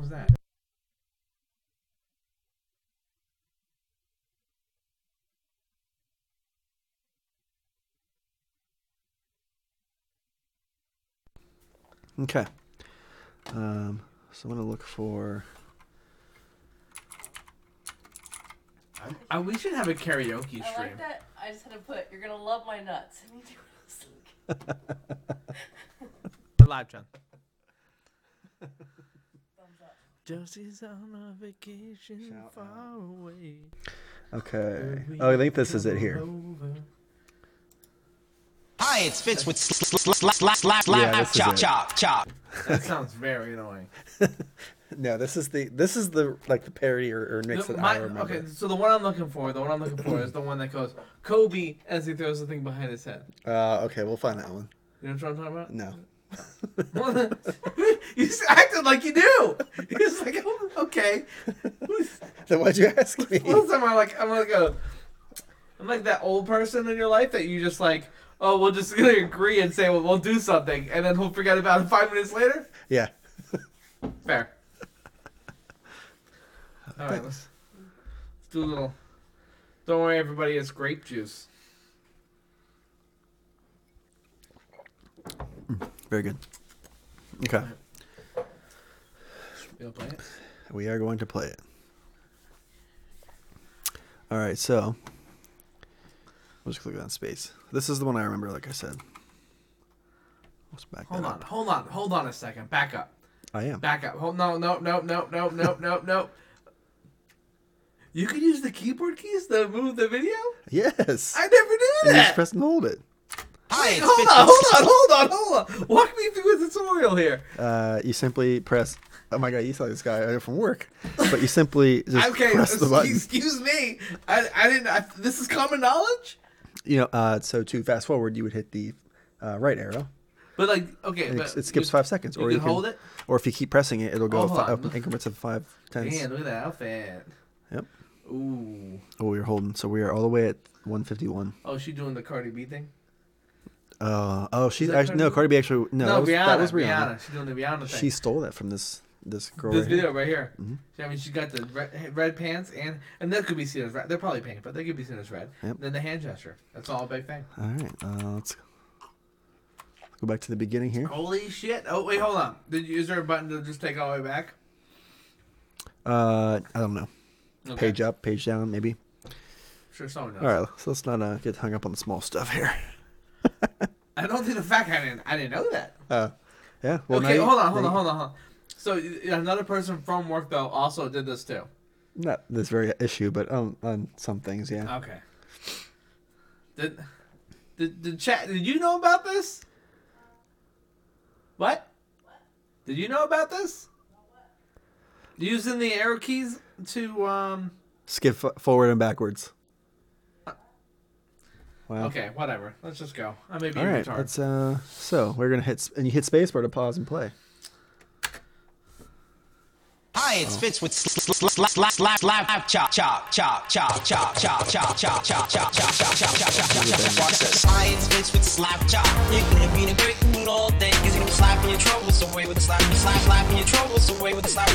What was that? Okay. Um, so I'm gonna look for. Uh, we should have a karaoke I stream. like that. I just had to put, you're gonna love my nuts. I need to Live, John. Josie's on a vacation far away. Okay. Oh, I think this is it here. Hi, it's Vince with slap slap slap slap Yeah, slap this is chop chop chop. That sounds very annoying. No, this is the this is the like the parody or, or mix The- that my- I remember. okay, so the one I'm looking for, the one I'm looking for is the one that goes Kobe as he throws the thing behind his head. Uh, okay, we'll find that one. You know what I'm talking about? No. You just acted like you do. You're just like, oh, okay. Then why'd you ask me? Last time I'm like, I'm like a, I'm like that old person in your life that you just like, oh, we'll just gonna agree and say well, we'll do something, and then we'll forget about it five minutes later. Yeah. Fair. All right, let's, let's do a little. Don't worry, everybody. It's grape juice. Mm, very good. Okay. Wanna play it? We are going to play it. All right, so we'll just click on space. This is the one I remember, like I said. Let's back Hold that on, up. hold on, hold on a second. Back up. I am. Back up. Hold no, no, no, no, no, no, no, no. You can use the keyboard keys to move the video. Yes. I never knew you just press and hold it. Wait, hold on, hold on, hold on, hold on. Walk me through a tutorial here. Uh, you simply press. Oh my god, you saw this guy from work, but you simply just okay, press the excuse, button. excuse me. I, I didn't. I, this is common knowledge. You know, uh, so to fast forward, you would hit the uh, right arrow. But like, okay, but it, it skips you- five seconds, you or can you can hold it? or if you keep pressing it, it'll go hold fi- on. up increments of five tenths. Damn, look at that outfit. Yep. Ooh. Oh, we're holding, so we are all the way at 151. Oh, she doing the Cardi B thing? Uh, oh, she's actually no Cardi B? Actually no, No, that was, Rihanna, that was Rihanna. Rihanna. She's doing the Rihanna thing. She stole that from this this girl. this right video here. right here. Mhm. I mean, she got the red, red pants and and that could be seen as red. They're probably pink, but they could be seen as red. Yep. Then the hand gesture. That's all a big thing. All right, uh, let's go back to the beginning here. Holy shit! Oh wait, hold on. Did you, is there a button to just take all the way back? Uh, I don't know. Okay. Page up, page down, maybe. Sure, someone knows. All right, so let's not uh, get hung up on the small stuff here. I don't think the fact I didn't I didn't know that. Uh, yeah. Well, okay, hold on, hold on, hold on, hold on. So another person from work though also did this too. Not this very issue, but on on some things, yeah. Okay. Did did did chat? Did you know about this? What? Did you know about this? Using the arrow keys to um. Skip forward and backwards. Wow. Okay, whatever. Let's just go. I may be All right, retarded. let's uh. So we're gonna hit, and you hit spacebar to pause and play. Hi, it's Vince with slap slap slap slap slap chop chop chop chop chop chop chop chop chop chop chop chop chop chop chop chop Watch this. Hi, it's Vince with slap chop. You're gonna be in a great mood all day, cause you're gonna slapping your troubles away with a slap. You slap slapping your troubles away with a slap.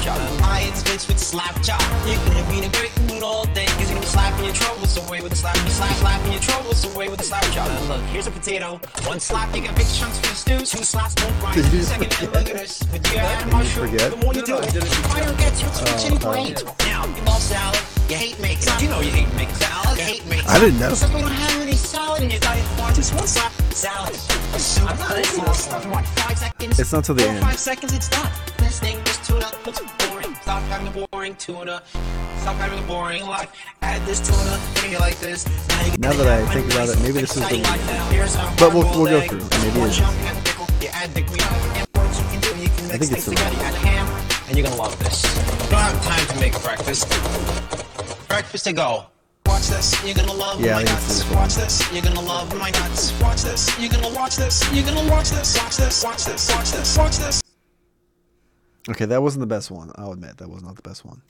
Hi, it's Vince with slap chop. You're gonna be in a great mood all day, cause you're gonna be slapping your troubles away with a slap. You slap slapping your troubles away with a slap chop. Look, here's a potato. One slap, you got big chunks for the stew. Two slaps, don't grind. Did you Second, and look at this. With your hand mushroom, forget? the more you do it, the finer gets. You're switching uh-huh. Oh, oh. blades. Now, you love salad. You hate it. You know you hate making salad. You hate making I didn't know. So we don't have any salad in your diet. Just one slap salad? I'm not eating this stuff. What, five seconds? It's not till the end. Five seconds, it's done. This thing just tuna. Boring? Stop having the boring tuna. Stop having the boring life. Add this tuna. Make it like this. Now, Now that I think about it, maybe this is the. One. But we'll we'll go through. Maybe it is. You add the green. And you can do, you can I think it's the together. You add ham, and you're gonna love this. Don't have time to make breakfast. Breakfast to go. Watch this, you're gonna love Yeah, my nuts. Watch this, you're gonna love my nuts. Watch this, you're gonna watch this. You're gonna watch this. Watch this. Watch this. Watch this. Watch this. Okay, that wasn't the best one. I'll admit that was not the best one.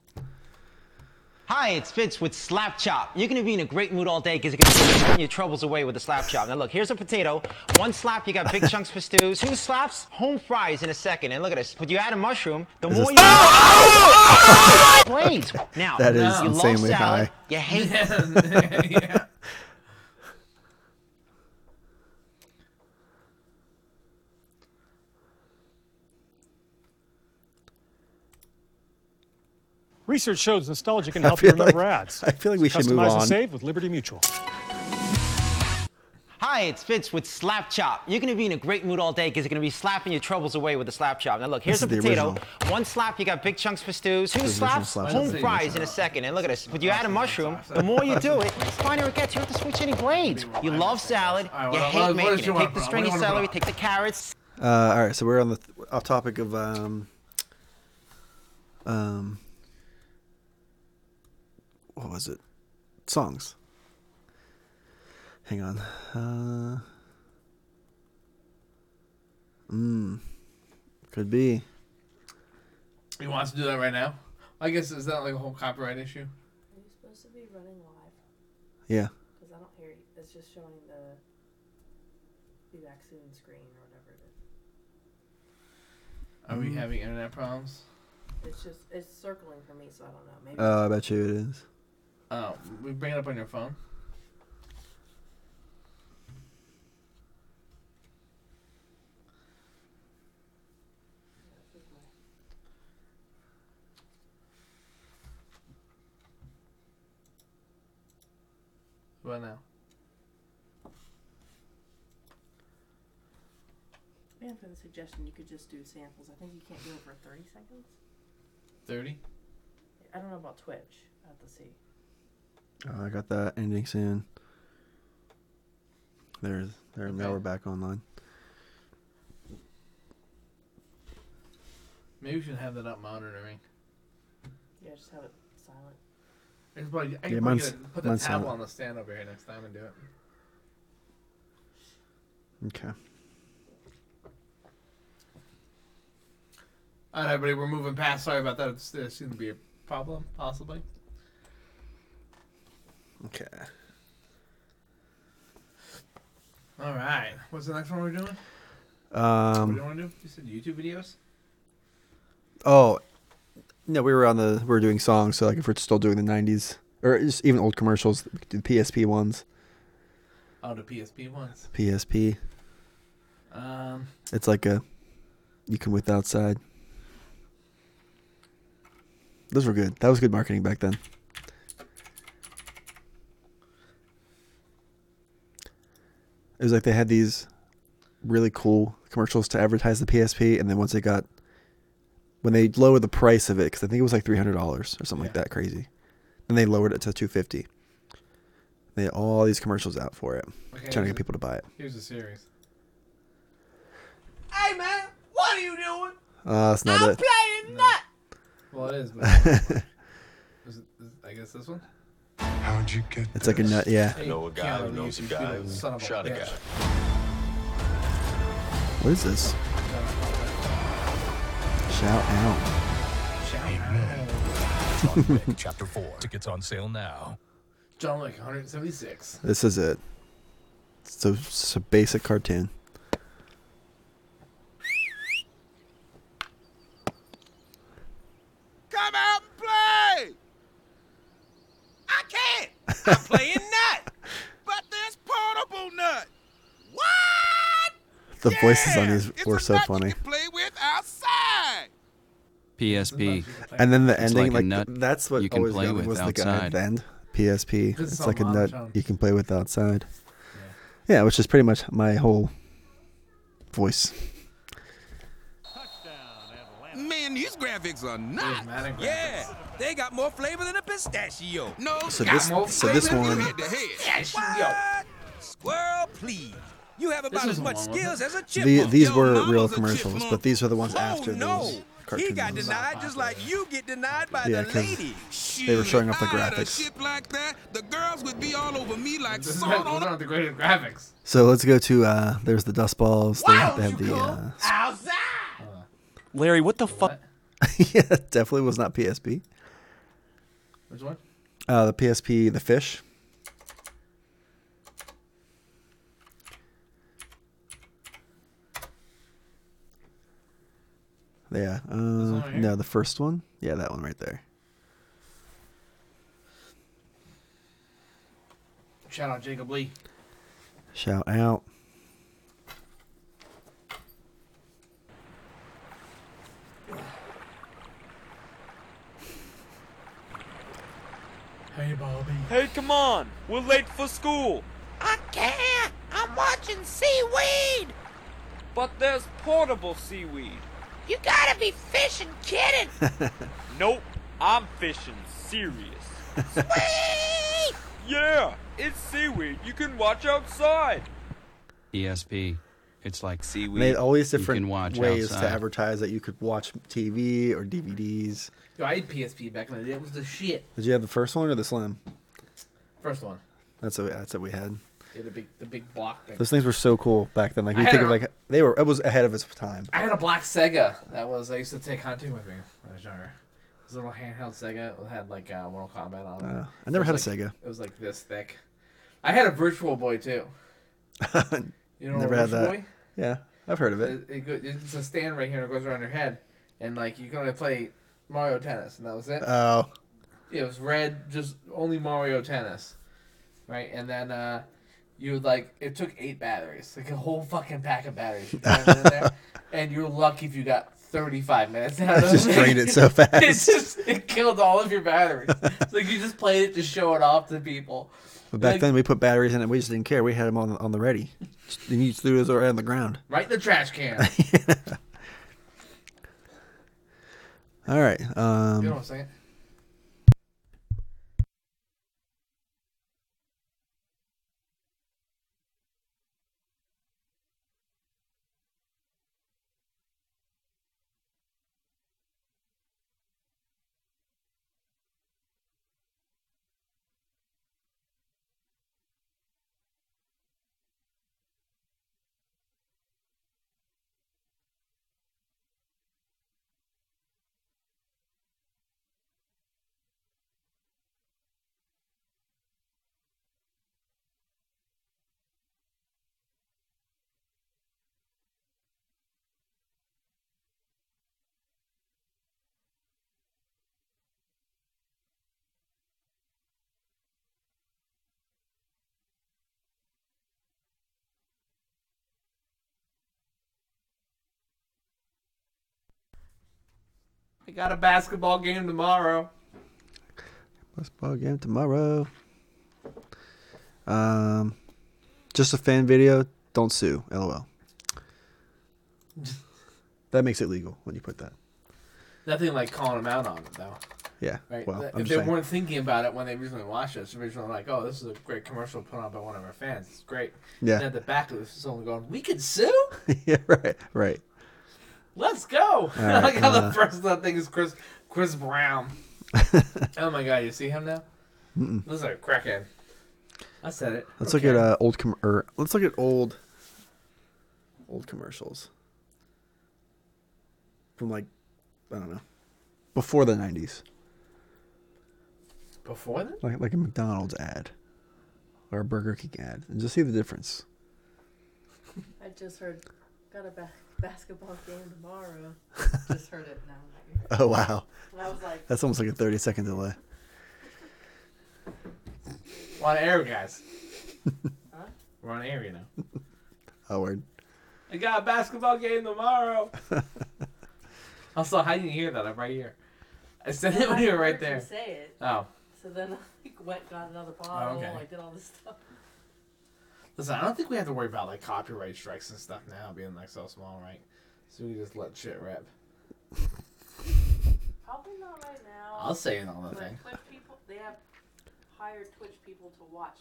Hi, it's Vince with Slap Chop. You're gonna be in a great mood all day because you're gonna be turning your troubles away with a slap chop. Now look, here's a potato. One slap, you got big chunks for stews. Two slaps, home fries in a second. And look at this. But you add a mushroom, the Is more this- you blades. Now, That is you insanely love salad, high. You hate yeah. Research shows nostalgia can help you feel like- ads. I feel like we should move on. Customize and save with Liberty Mutual. Hi, it's Vince with Slap Chop. You're gonna be in a great mood all day because you're gonna be slapping your troubles away with a slap chop. Now look, here's This a potato. One slap, you got big chunks for stews. Two slaps, slap home chop. fries in a second. And look at this. But you add a mushroom, the more you do it, the finer it gets. You have to switch any blades. You love salad, you hate what- what making did you it. Take the stringy what do you want celery, take the carrots. Uh, all right, so we're on the th- off topic of um, Um, what was it? Songs. Hang on. Uh, mm, could be. He wants to do that right now. I guess is that like a whole copyright issue? Are you supposed to be running live? Yeah. Because I don't hear you. It's just showing the be back soon screen or whatever it is. Are we Mm. having internet problems? It's just it's circling for me, so I don't know. Maybe. Oh, I bet you it is. Oh, we bring it up on your phone. What now? Man, for the suggestion, you could just do samples. I think you can't do it for 30 seconds. Thirty. I don't know about Twitch. I have to see. Oh, I got that ending soon. There's there. Now we're back online. Maybe we should have that up monitoring. Yeah, just have it silent. I can probably, I Yeah, can probably mine's- get it, put the mine's tab silent. on the stand over here next time and do it. Okay. All right, everybody, we're moving past. Sorry about that. It's, there seemed to be a problem, possibly. Okay. All right. What's the next one we're doing? what do Um. you want to do? You said YouTube videos. Oh, no, we were on the we were doing songs. So like, if we're still doing the '90s or just even old commercials, we could do the PSP ones. Oh, the PSP ones. PSP. Um, It's like a you can with outside. Those were good. That was good marketing back then. It was like they had these really cool commercials to advertise the PSP, and then once they got when they lowered the price of it, because I think it was like three hundred dollars or something like that, crazy. Then they lowered it to two fifty. They had all these commercials out for it, Okay, trying to get a- people to buy it. here's the series. Hey man, what are you doing? Uh, that's not I'm it. playing nut. Well, it is. But is I guess this one. How'd you get? It's like a nut, yeah. Hey, Know a guy who knows a guy who a shot a guy. What is this? Shout out. John Wick Chapter 4. Tickets on sale now. John Wick 176. This is it. So it's a basic cartoon. Come out and play. I can't. I'm playing nut. But there's portable nut. What? The voices on these were so funny. Play with outside. PSP. And then the It's ending, like a like, nut that's what you can always play with was the guy at outside. the end. PSP. Because it's It's like a nut monotone. you can play with outside. Yeah, which is pretty much my whole voice. Man, these graphics are nuts. Yeah, they got more flavor than a pistachio. No, So this- more so this flavor than one- head to head. What? Squirrel, please. You have about as much skills it? as a The, these Yo, were real commercials, but these are the ones after Oh no, those he cartoons. got denied just like you get denied by Yeah, the 'cause ladies. they were showing off the If I had a graphics. ship like that, the girls would be all over me like This salt those on a aren't the greatest graphics. So let's go to uh there's the dust balls. They, they have the uh outside. Larry, what the fuck? Yeah, definitely was not PSP. Which one? Uh the PSP the fish. Yeah. Uh, right no, the first one. Yeah, that one right there. Shout out Jacob Lee. Shout out. Hey, Bobby. Hey, come on. We're late for school. I can't. I'm watching seaweed. But there's portable seaweed. You gotta be fishing kidding. Nope, I'm fishing serious. Yeah, it's seaweed you can watch outside. PSP. It's like And seaweed. they had all these different ways outside. to advertise that you could watch TV or DVDs. I had PSP back in the day. It was the shit. Did you have the first one or the slim? First one. That's what that's what we had. Yeah, the big the big block thing. Those things were so cool back then. Like you think a- of like they were. It was ahead of its time. I had a black Sega. That was I used to take hunting with me when I was younger. It was a little handheld Sega. It had like uh, Mortal Kombat on it. Uh, I never had a like- Sega. It was like this thick. I had a Virtual Boy too. You know, Never had Virtual that. Boy? Yeah, I've heard of it. It, it go, it's a stand right here. and It goes around your head, and like you can only play Mario Tennis, and that was it. Oh, Yeah, it was red, just only Mario Tennis, right? And then uh, you would like it took eight batteries, like a whole fucking pack of batteries, you in there, and you're lucky if you got 35 minutes out of Just it. drained it so fast. it just it killed all of your batteries. it's like you just played it to show it off to people. but back Like, then we put batteries in it. We just didn't care. We had them on on the ready. And you threw those on the ground. right in the trash can. All right. Um, you know what I'm saying? I got a basketball game tomorrow. basketball game tomorrow. Um, just a fan video. Don't sue. LOL. that makes it legal when you put that. Nothing like calling them out on it though. Yeah. Right. Well, if I'm they saying. weren't thinking about it when they originally watched it, it's originally like, oh, this is a great commercial put on by one of our fans. It's great. Yeah. And at the back of this, someone going, "We could sue. yeah. Right. Right. Let's go." I right, like how uh, the first that thing is Chris Chris Brown. oh my god, you see him now? Mm-mm. Looks like a crackhead. I said it. Let's look at uh, old com- or let's look at old old commercials from like I don't know before the nineties, Before then? like like a McDonald's ad or a Burger King ad, and just see the difference. I just heard got a ba- basketball game tomorrow. just heard it now. Oh wow, And I was like, that's almost like a thirty second delay. We're on air, guys. We're on air, you know. Oh word. I got a basketball game tomorrow. also, how did you hear that? I'm right here. I said it when you were right there. Say it. Oh. So then I like, went got another bottle. Oh, okay. I did all this stuff. Listen, I don't think we have to worry about like copyright strikes and stuff now, being like so small, right? So we just let shit rip. Probably not right now. I'll say it on the but thing. Twitch people, they have hired Twitch people to watch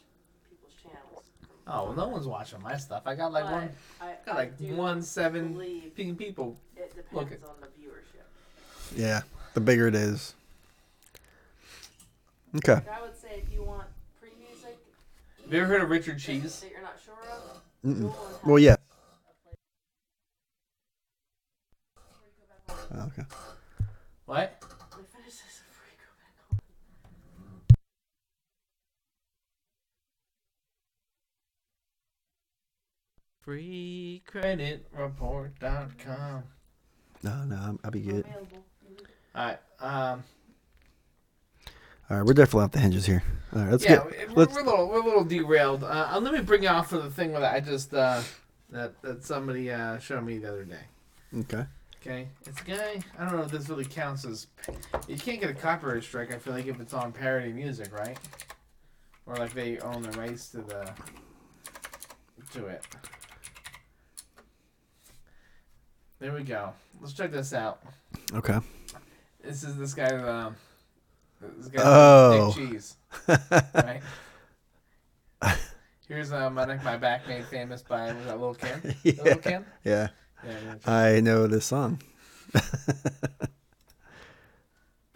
people's channels. Oh well, no one's watching my stuff. I got like But one, I- got I like do one seven believe ping people. It depends Look at. on the viewership. Yeah, the bigger it is. Okay. Like I would say if you want free music Have you ever heard of Richard Cheese? that you're not sure of, Mm-mm. Well, yeah. Oh, okay. What? they finish this free go back. FreeCreditReport.com. No, no, I'm- I'll be good. All right. Um. All right, we're definitely off the hinges here. All right, let's yeah, get. we're, Let's. we're a little we're a little derailed. Uh, uh, let me bring you off for the thing that I just uh, that that somebody uh, showed me the other day. Okay. Okay, it's a guy. I don't know if this really counts as. You can't get a copyright strike. I feel like if it's on parody music, right? Or like they own the rights to the to it. There we go. Let's check this out. Okay. This is this guy. Um, this guy Oh. Dick Cheese. Right. Here's uh, my neck, my back made famous by was that Lil Kim? yeah. Lil Kim? Yeah. Yeah, Lil Kim. I know this song.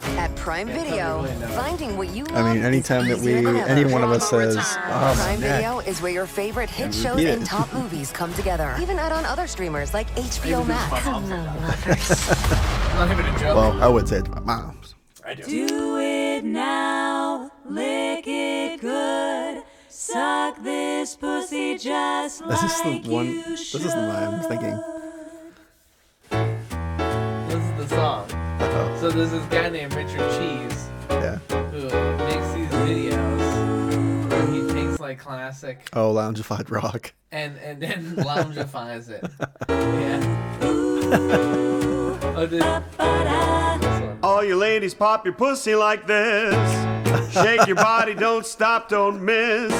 At Prime Yeah, Video, really finding what you love I mean, anytime that we, easier than ever. any one of us says, "Oh, Prime my Video is where your favorite hit And shows and top movies come together. Even add on other streamers like HBO Maybe this Max. is my mom's Not even a joke. well, I would say it's my mom's. I do. Do it now, lick it good. Suck this pussy just This is the one. you This is the one I'm thinking. This is the song. Uh-oh. So there's this guy named Richard Cheese Yeah. who makes these videos where he takes like classic Oh, loungified rock. and and then loungifies it. Yeah. oh, dude. This one. All you ladies pop your pussy like this. Shake your body, don't stop, don't miss.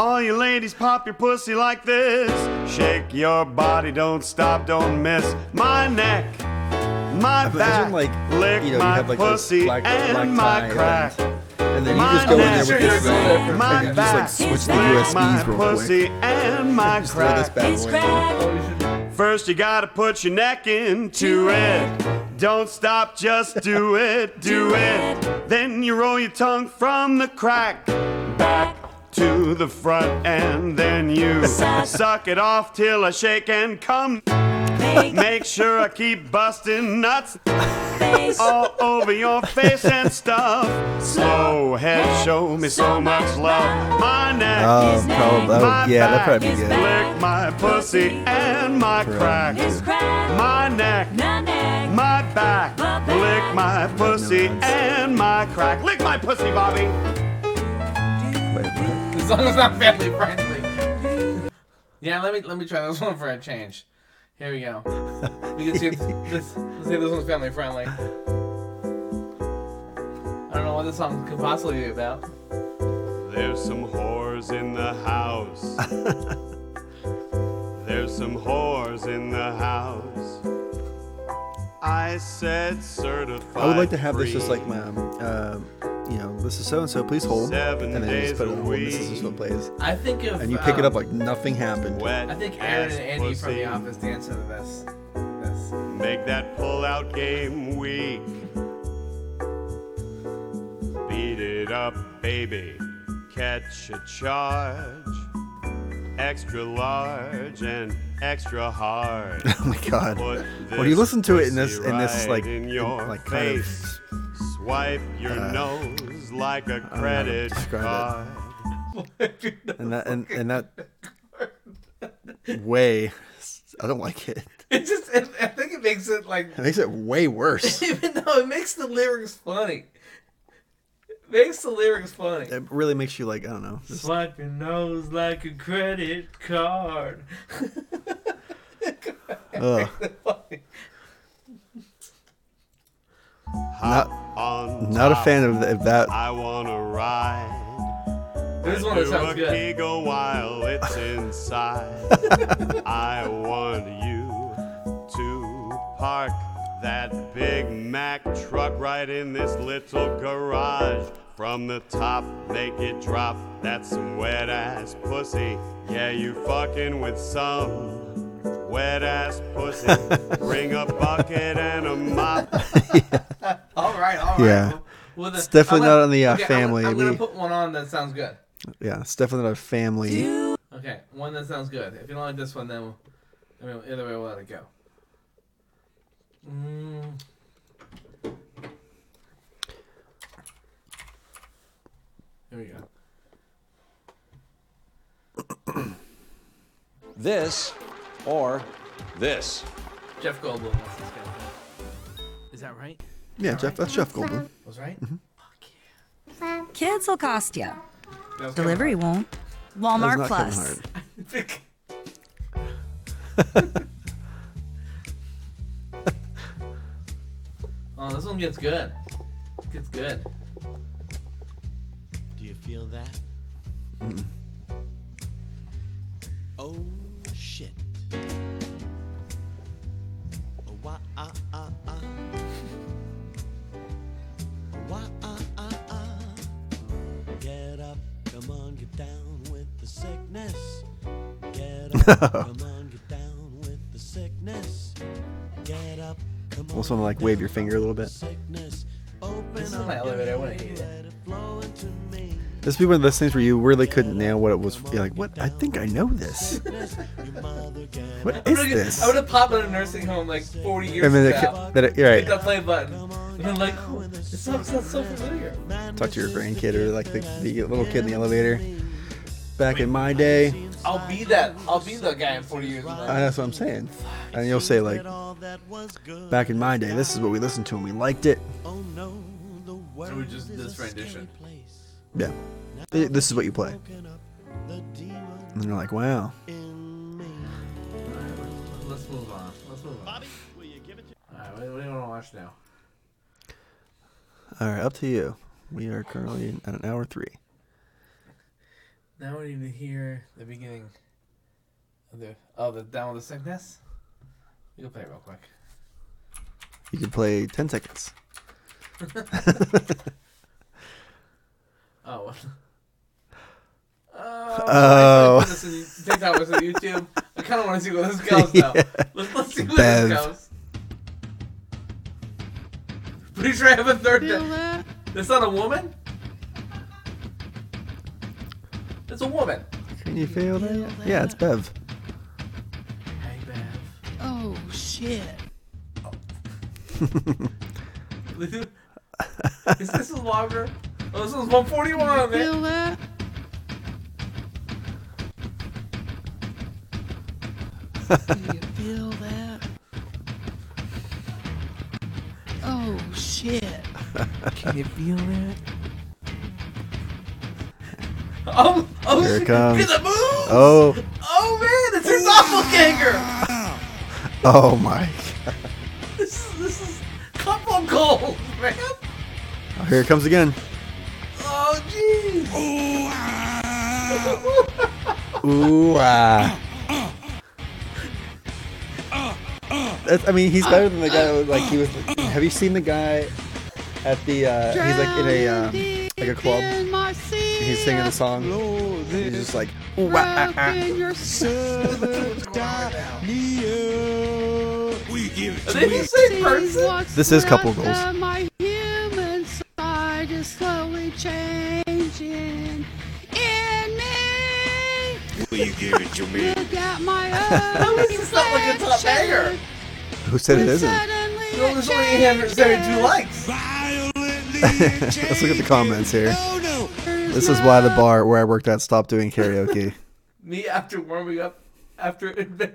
All you ladies pop your pussy like this. Shake your body, don't stop, don't miss. My neck, my back, Imagine like lick you know you my have like pussy black, and black my tie crack. and then you My just go in there neck, with this my and you just like back, switch the lick my USBs real pussy quick. and my Just throw this crack. bad boy in. First, you gotta put your neck into it. Don't stop, just do it, do it. Then you roll your tongue from the crack back to the front, and then you suck it off till I shake and come. Make sure I keep busting nuts all over your face and stuff. Slow head, show me so much love. My neck, Oh, probably. Oh, oh, my yeah, that'd back, probably be good. Lick my pussy and my crack. My neck, my back. Lick my pussy and my crack. Lick my pussy, Bobby. This song is not family friendly. Yeah, let me let me try this one for a change. Here we go. We can see if this. Let's see if this one's family friendly. I don't know what this song could possibly be about. There's some whores in the house. There's some whores in the house. I said certified. I would like to have this free. just like my, um, um, you know, this is so and so. Please hold, Seven and then you days just put it on hold. and This is just week. what plays. I think if and you pick it up um, like nothing happened. I think Erin ass and Andy from pussy. The Office dance to this. This. Make that pull-out game weak. Beat it up, baby. Catch a charge. Extra large and extra hard. Oh my god! Put When you listen to it in this in this like in in- your like kind of face. Swipe your uh, nose like a I don't know how credit card. and that and, and that way, I don't like it. It just. It, I think it makes it like. It makes it way worse. Even though it makes the lyrics funny. It makes the lyrics funny. It really makes you like I don't know. Just, Swipe your nose like a credit card. Ugh. not on not a fan of, th- of that. I wanna ride. This and one sounds a good. giggle while it's inside. I want you to park that Big Mac truck right in this little garage. From the top, make it drop. That's some wet ass pussy. Yeah, you fucking with some wet ass pussy. Bring a bucket and a mop. all right, all right. Yeah. Well, well, the- It's definitely I'm not on the, uh, okay, I'm- family. I'm, gonna We- put one on that sounds good. Yeah, it's definitely not a family. Okay, one that sounds good. If you don't like this one, then we'll, I mean, either way, we'll let it go. Mm. Here we go. This or this. Jeff Goldblum. That's this guy. Is that right? Yeah, Jeff. That's Jeff Goldblum. Was right. Mm-hmm. Kids will cost you. Delivery won't. Walmart That's not Plus. Oh, this one gets good. Gets good. Do you feel that? Mm-mm. Oh shit. Oh, wah, ah, ah, ah. Oh, wah, ah, ah, ah. Get up, come on, get down with the sickness. Almost want to like wave your finger a little bit. This is my elevator. I want to hate it. This would be one of those things where you really couldn't nail what it was. You're like, what? I think I know this. What is this? I'm gonna pop in a nursing home like 40 years ago. And then from it now. it- you're right. Hit that play button. And then like, oh, this song sounds so familiar. Talk to your grandkid or like the, the little kid in the elevator. Back in my day, I'll be that. I'll be the guy in 40 years. Uh, that's what I'm saying. And you'll say like, back in my day, this is what we listened to and we liked it. So we just this rendition. Yeah. Th- This is what you play. And then you're like, wow. Let's move on. Let's move on. Bobby, will you give it to? All right, what, what do you want to watch now? All right, up to you. We are currently at an hour three. Now we need to hear the beginning of the oh the down with the sickness. You can play it real quick. You can play 10 seconds. Oh. Oh. Oh. I put this in TikTok was on YouTube. I kind of want to see where this goes now. Yeah. Let's, let's see where Bev. this goes. Pretty sure I have a third. Feel di- that? That's not a woman. It's a woman. Can you feel that? Yeah, it's Bev. Hey, Bev. Oh shit. Is this longer? Oh, this is 141, man. Feel that? Do you feel that? Oh shit. Can you feel that? Oh, oh, Here it comes. Look at the moves. Oh. Oh man, it's her doppelganger. Oh my. This is this is couple goals, man. Oh, here it comes again. Oh jeez. Ooh, ah. That's, I mean, he's better than the guy. That was, like he was. Have you seen the guy at the? Uh, he's like in a um, like a club. And He's singing the song. He's just like. Ooh, ah, ah, ah. in your We give Are they the person? This is couple goals. Is slowly changing in me. Will you give it to me? Look at my How is this not like a top banger? Who said it isn't? No, there's only 872 likes. Let's look at the comments here. This is why the bar where I worked at stopped doing karaoke. Me after warming up after invent.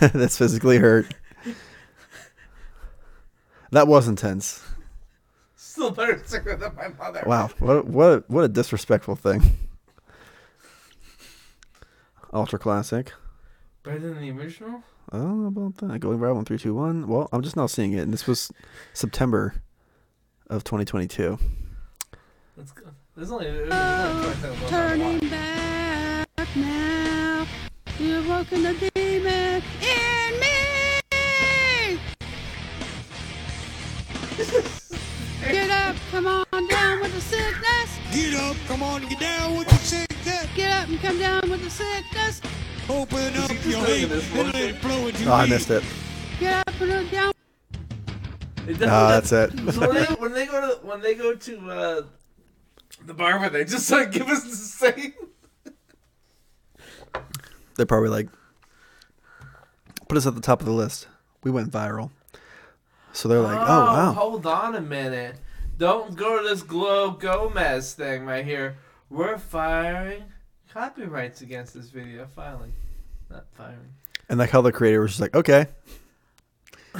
That's physically hurt. That was intense. Still better singer than my mother. Wow, what what what a disrespectful thing. Ultra classic. Better than the original? I don't know about that. Going right one three two one. Well, I'm just now seeing it, and this was September of 2022. Let's go. There's only, there's only 20 seconds left. Turning back now. You're working the Get up, come on down with the sickness. Get up, come on, get down with the sickness. Get up and come down with the sickness. Open up your hate and let it flow into Oh, I missed it. Get up and look down. It Ah, that's it. So when, they, when they go to when they go to uh, the barber, they just like give us the same. They're probably like, put us at the top of the list. We went viral. So they're like, oh, oh, wow. Hold on a minute. Don't go to this Glow Gomez thing right here. We're firing copyrights against this video. Filing, not firing. And like how the creator was just like, okay.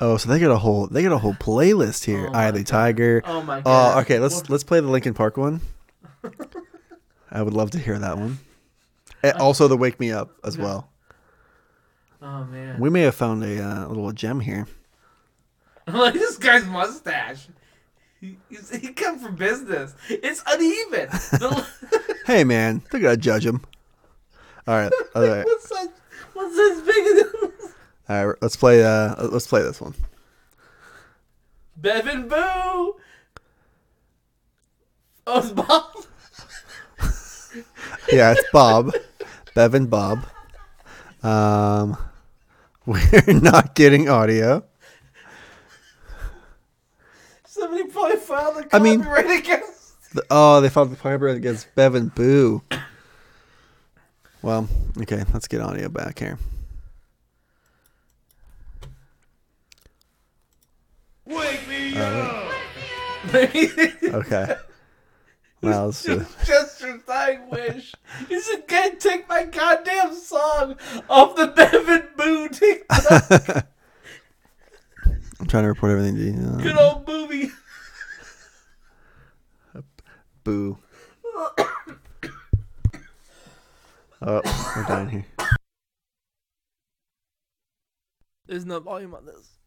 oh, so they got a whole they got a whole playlist here. Oh Eye the Tiger. Oh my uh, god. Oh, okay, let's What- let's play the Linkin Park one. I would love to hear that one. And also the Wake Me Up as well. Oh man. We may have found a uh, little gem here. like this guy's mustache. He, he come from business. It's uneven. The, Hey man, they're gonna judge him. All right, all right, what's that? What's this big? all right. Let's play. Uh, let's play this one. Bevin Boo. Oh, it's Bob. Yeah, it's Bob. Bevin Bob. Um, we're not getting audio. Somebody probably filed a I mean- copyright against. The- oh, they filed the copyright against Bevan Boo. Well, okay, let's get audio back here. Wake me Uh, up. Okay. Well, let's do it. Just your dying wish is it can't take my goddamn song off the Bevan Boo TikTok. I'm trying to report everything to you. Good old movie. Boo. Oh, we're dying here. There's no volume on this.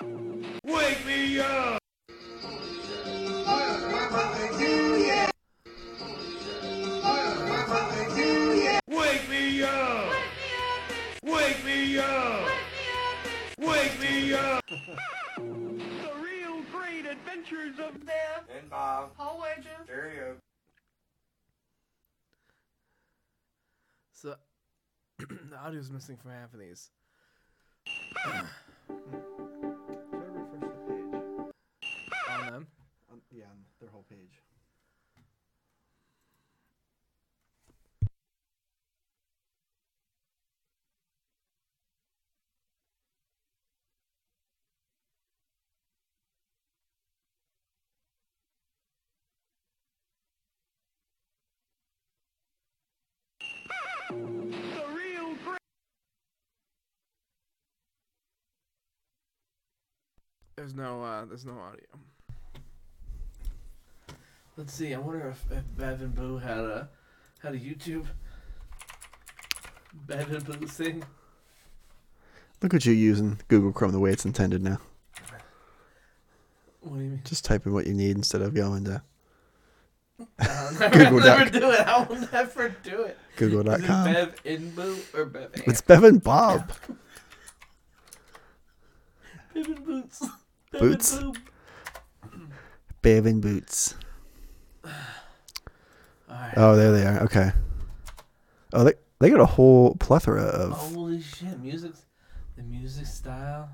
Wake me up. Wake me up. Wake me up. Wake me up. Wake me up! The real great adventures of Bev and Bob. Paul Wager. Stereo. So the audio's missing from half of these. yeah, on their whole page. There's no uh there's no audio. Let's see, I wonder if, if Bevan Boo had a had a YouTube Bevan Boo thing. Look at you using Google Chrome the way it's intended now. What do you mean? Just type in what you need instead of going to I'll never, Google never do it. I will never do it. Google.com. Is it Bev in Boo or Bev It's Bevan Bob. Bevan Boots. Bevan Boots. Boo. Bevan Boots. Oh, there they are. Okay. Oh, they they got a whole plethora of. Holy shit, music the music style.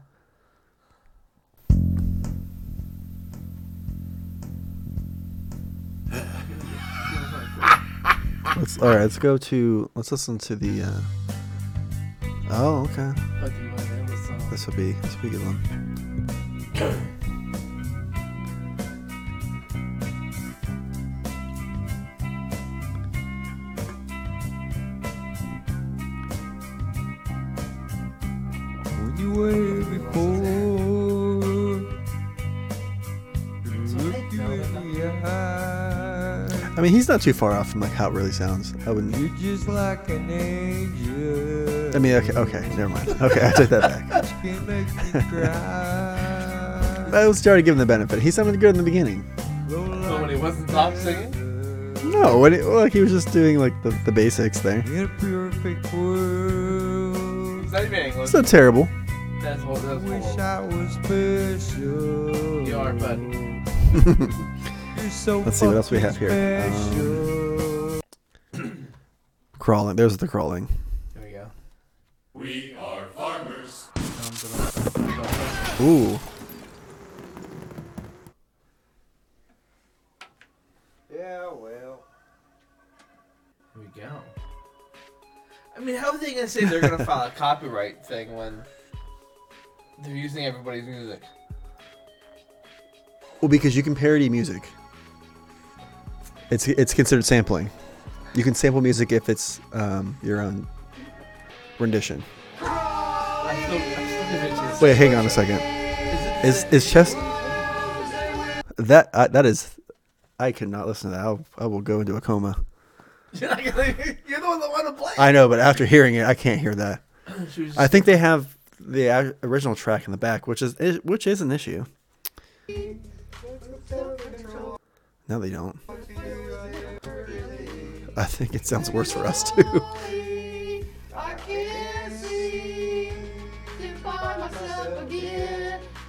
Let's all right. Let's go to. Let's listen to the. uh Oh, okay. What do you want to name the song? This will be this will be a good one. mean, he's not too far off from like how it really sounds. I wouldn't. You're just like an angel. I mean, okay, okay, never mind. Okay, I take that back. Can make me cry. I was trying to give him the benefit. He sounded good in the beginning. So when he wasn't top singing? No, when it, like he was just doing like the, the basics there. In a perfect world. It's not even English. It's not terrible. That's whole that's Wish. I was special. You are, buddy. You're so Let's see what else we have here. Um, crawling. There's the crawling. There we go. We are farmers. Ooh. Yeah, well. Here we go. I mean, how are they gonna say they're gonna file a copyright thing when they're using everybody's music? Well, because you can parody music. It's it's considered sampling. You can sample music if it's um, your own rendition. I'm still, I'm still convinced. Wait, hang on a second. Is is chest that uh, that is? I cannot listen to that. I'll, I will go into a coma. You're, not gonna, you're the one that want to play. I know, but after hearing it, I can't hear that. Should we just- I think they have the original track in the back, which is is- which is an issue. No, they don't. I think it sounds worse for us too. I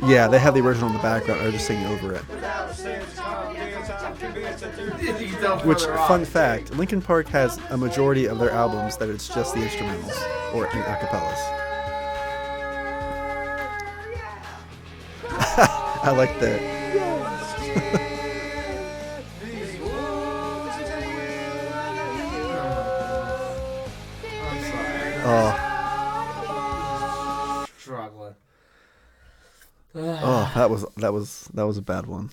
yeah, they have the original in the background. They're just singing over it. Which, fun fact, Linkin Park has a majority of their albums that it's just the instrumentals or in acapellas. I like that. oh, Struggling. oh, that was that was that was a bad one.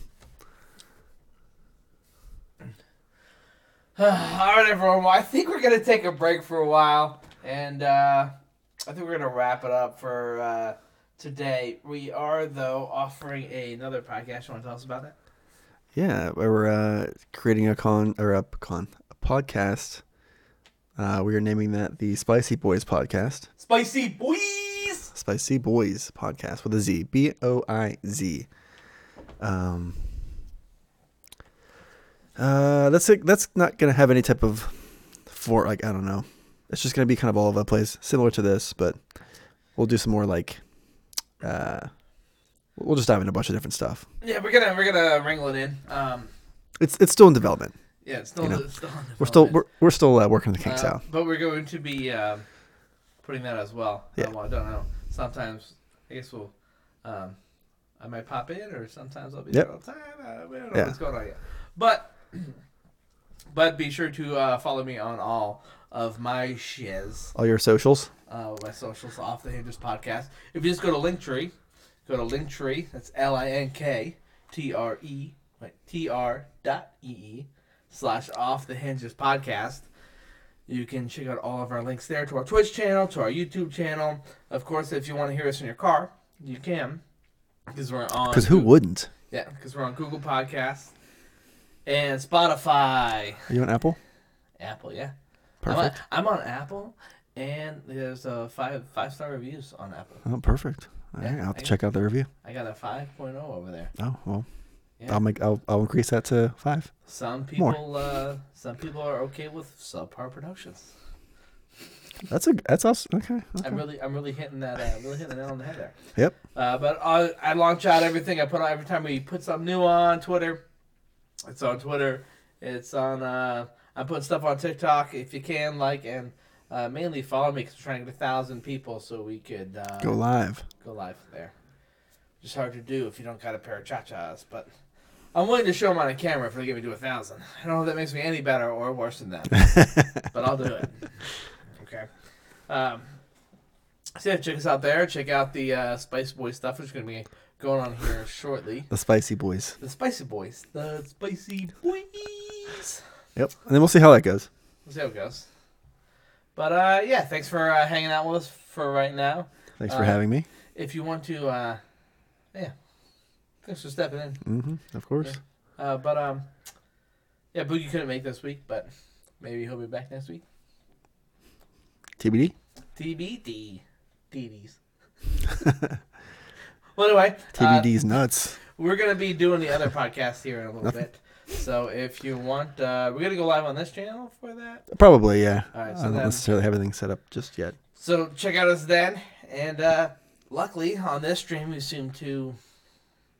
All right, everyone. Well, I think we're gonna take a break for a while, and uh, I think we're gonna wrap it up for uh, today. We are though offering another podcast. You want to tell us about that? Yeah, we're uh, creating a con or a con a podcast. Uh, we are naming that the Spicy Boys podcast. Spicy boys. Spicy Boys podcast with a Z. B O I Z. Um. Uh, that's it. That's not gonna have any type of for like I don't know. It's just gonna be kind of all over the place, similar to this, but we'll do some more like. Uh, we'll just dive into a bunch of different stuff. Yeah, we're gonna we're gonna wrangle it in. Um, It's it's still in development. Yeah, it's still- you know. it's still we're still we're, we're still uh, working the kinks uh, out. but we're going to be um, putting that as well. Yeah. Uh, I don't know. Sometimes I guess we'll. Um, I might pop in, or sometimes I'll be Yep. there all the time. Uh, we don't know Yeah. what's going on yet. But but be sure to uh, follow me on all of my shiz. All your socials. Uh, my socials off the hinges podcast. If you just go to Linktree, go to Linktree. That's L I N K T R E T R dot E E slash off the hinges podcast. You can check out all of our links there to our Twitch channel, to our YouTube channel. Of course, if you want to hear us in your car, you can, because we're on. Because who Google- wouldn't? Yeah, because we're on Google Podcasts and Spotify. Are you on Apple? Apple, yeah. Perfect. I'm on, I'm on Apple, and there's uh, five five star reviews on Apple. Oh, perfect. All right, Yeah, I'll have to check out the review. I got a 5.0 over there. Oh well, Yeah. I'll make I'll I'll increase that to five. Some More. people, uh, some people are okay with subpar productions. That's a that's also okay. okay. I'm really, I'm really hitting that, uh, really hitting the nail on the head there. Yep. Uh, but I, I launch out everything I put on every time we put something new on Twitter. It's on Twitter. It's on. Uh, I'm putting stuff on TikTok. If you can, like and uh, mainly follow me because we're trying to get a thousand people so we could uh, Go live. Go live there. Just hard to do if you don't got a pair of cha-chas, but I'm willing to show them on a camera if they get me to a thousand. I don't know if that makes me any better or worse than that, but I'll do it. Okay. Um, so yeah, check us out there. Check out the uh, Spice Boy stuff, which is going to be going on here shortly. The Spicy Boys. The Spicy Boys. The Spicy Boys. Yep. And then we'll see how that goes. We'll see how it goes. But uh, yeah, thanks for uh, hanging out with us for right now. Thanks for Uh, having me. If you want to, uh, yeah, thanks for stepping in. Mm-hmm, Of course. Yeah. Uh, but um, yeah, Boogie couldn't make this week, but maybe he'll be back next week. TBD. TBD, DDs. well, anyway, uh, TBD's nuts. we're gonna be doing the other podcast here in a little Nothing. bit. So if you want, uh, we're gonna go live on this channel for that. Probably yeah. All right, so I don't then- necessarily have everything set up just yet. So check out us then, and uh, luckily on this stream we seem to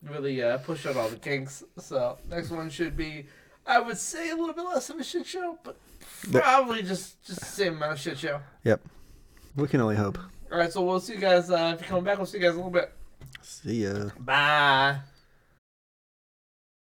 really uh, push out all the kinks. So next one should be, I would say, a little bit less of a shit show, but probably just just the same amount of shit show. Yep. We can only hope. All right, so we'll see you guys. Uh, if you're coming back, we'll see you guys in a little bit. See ya. Bye.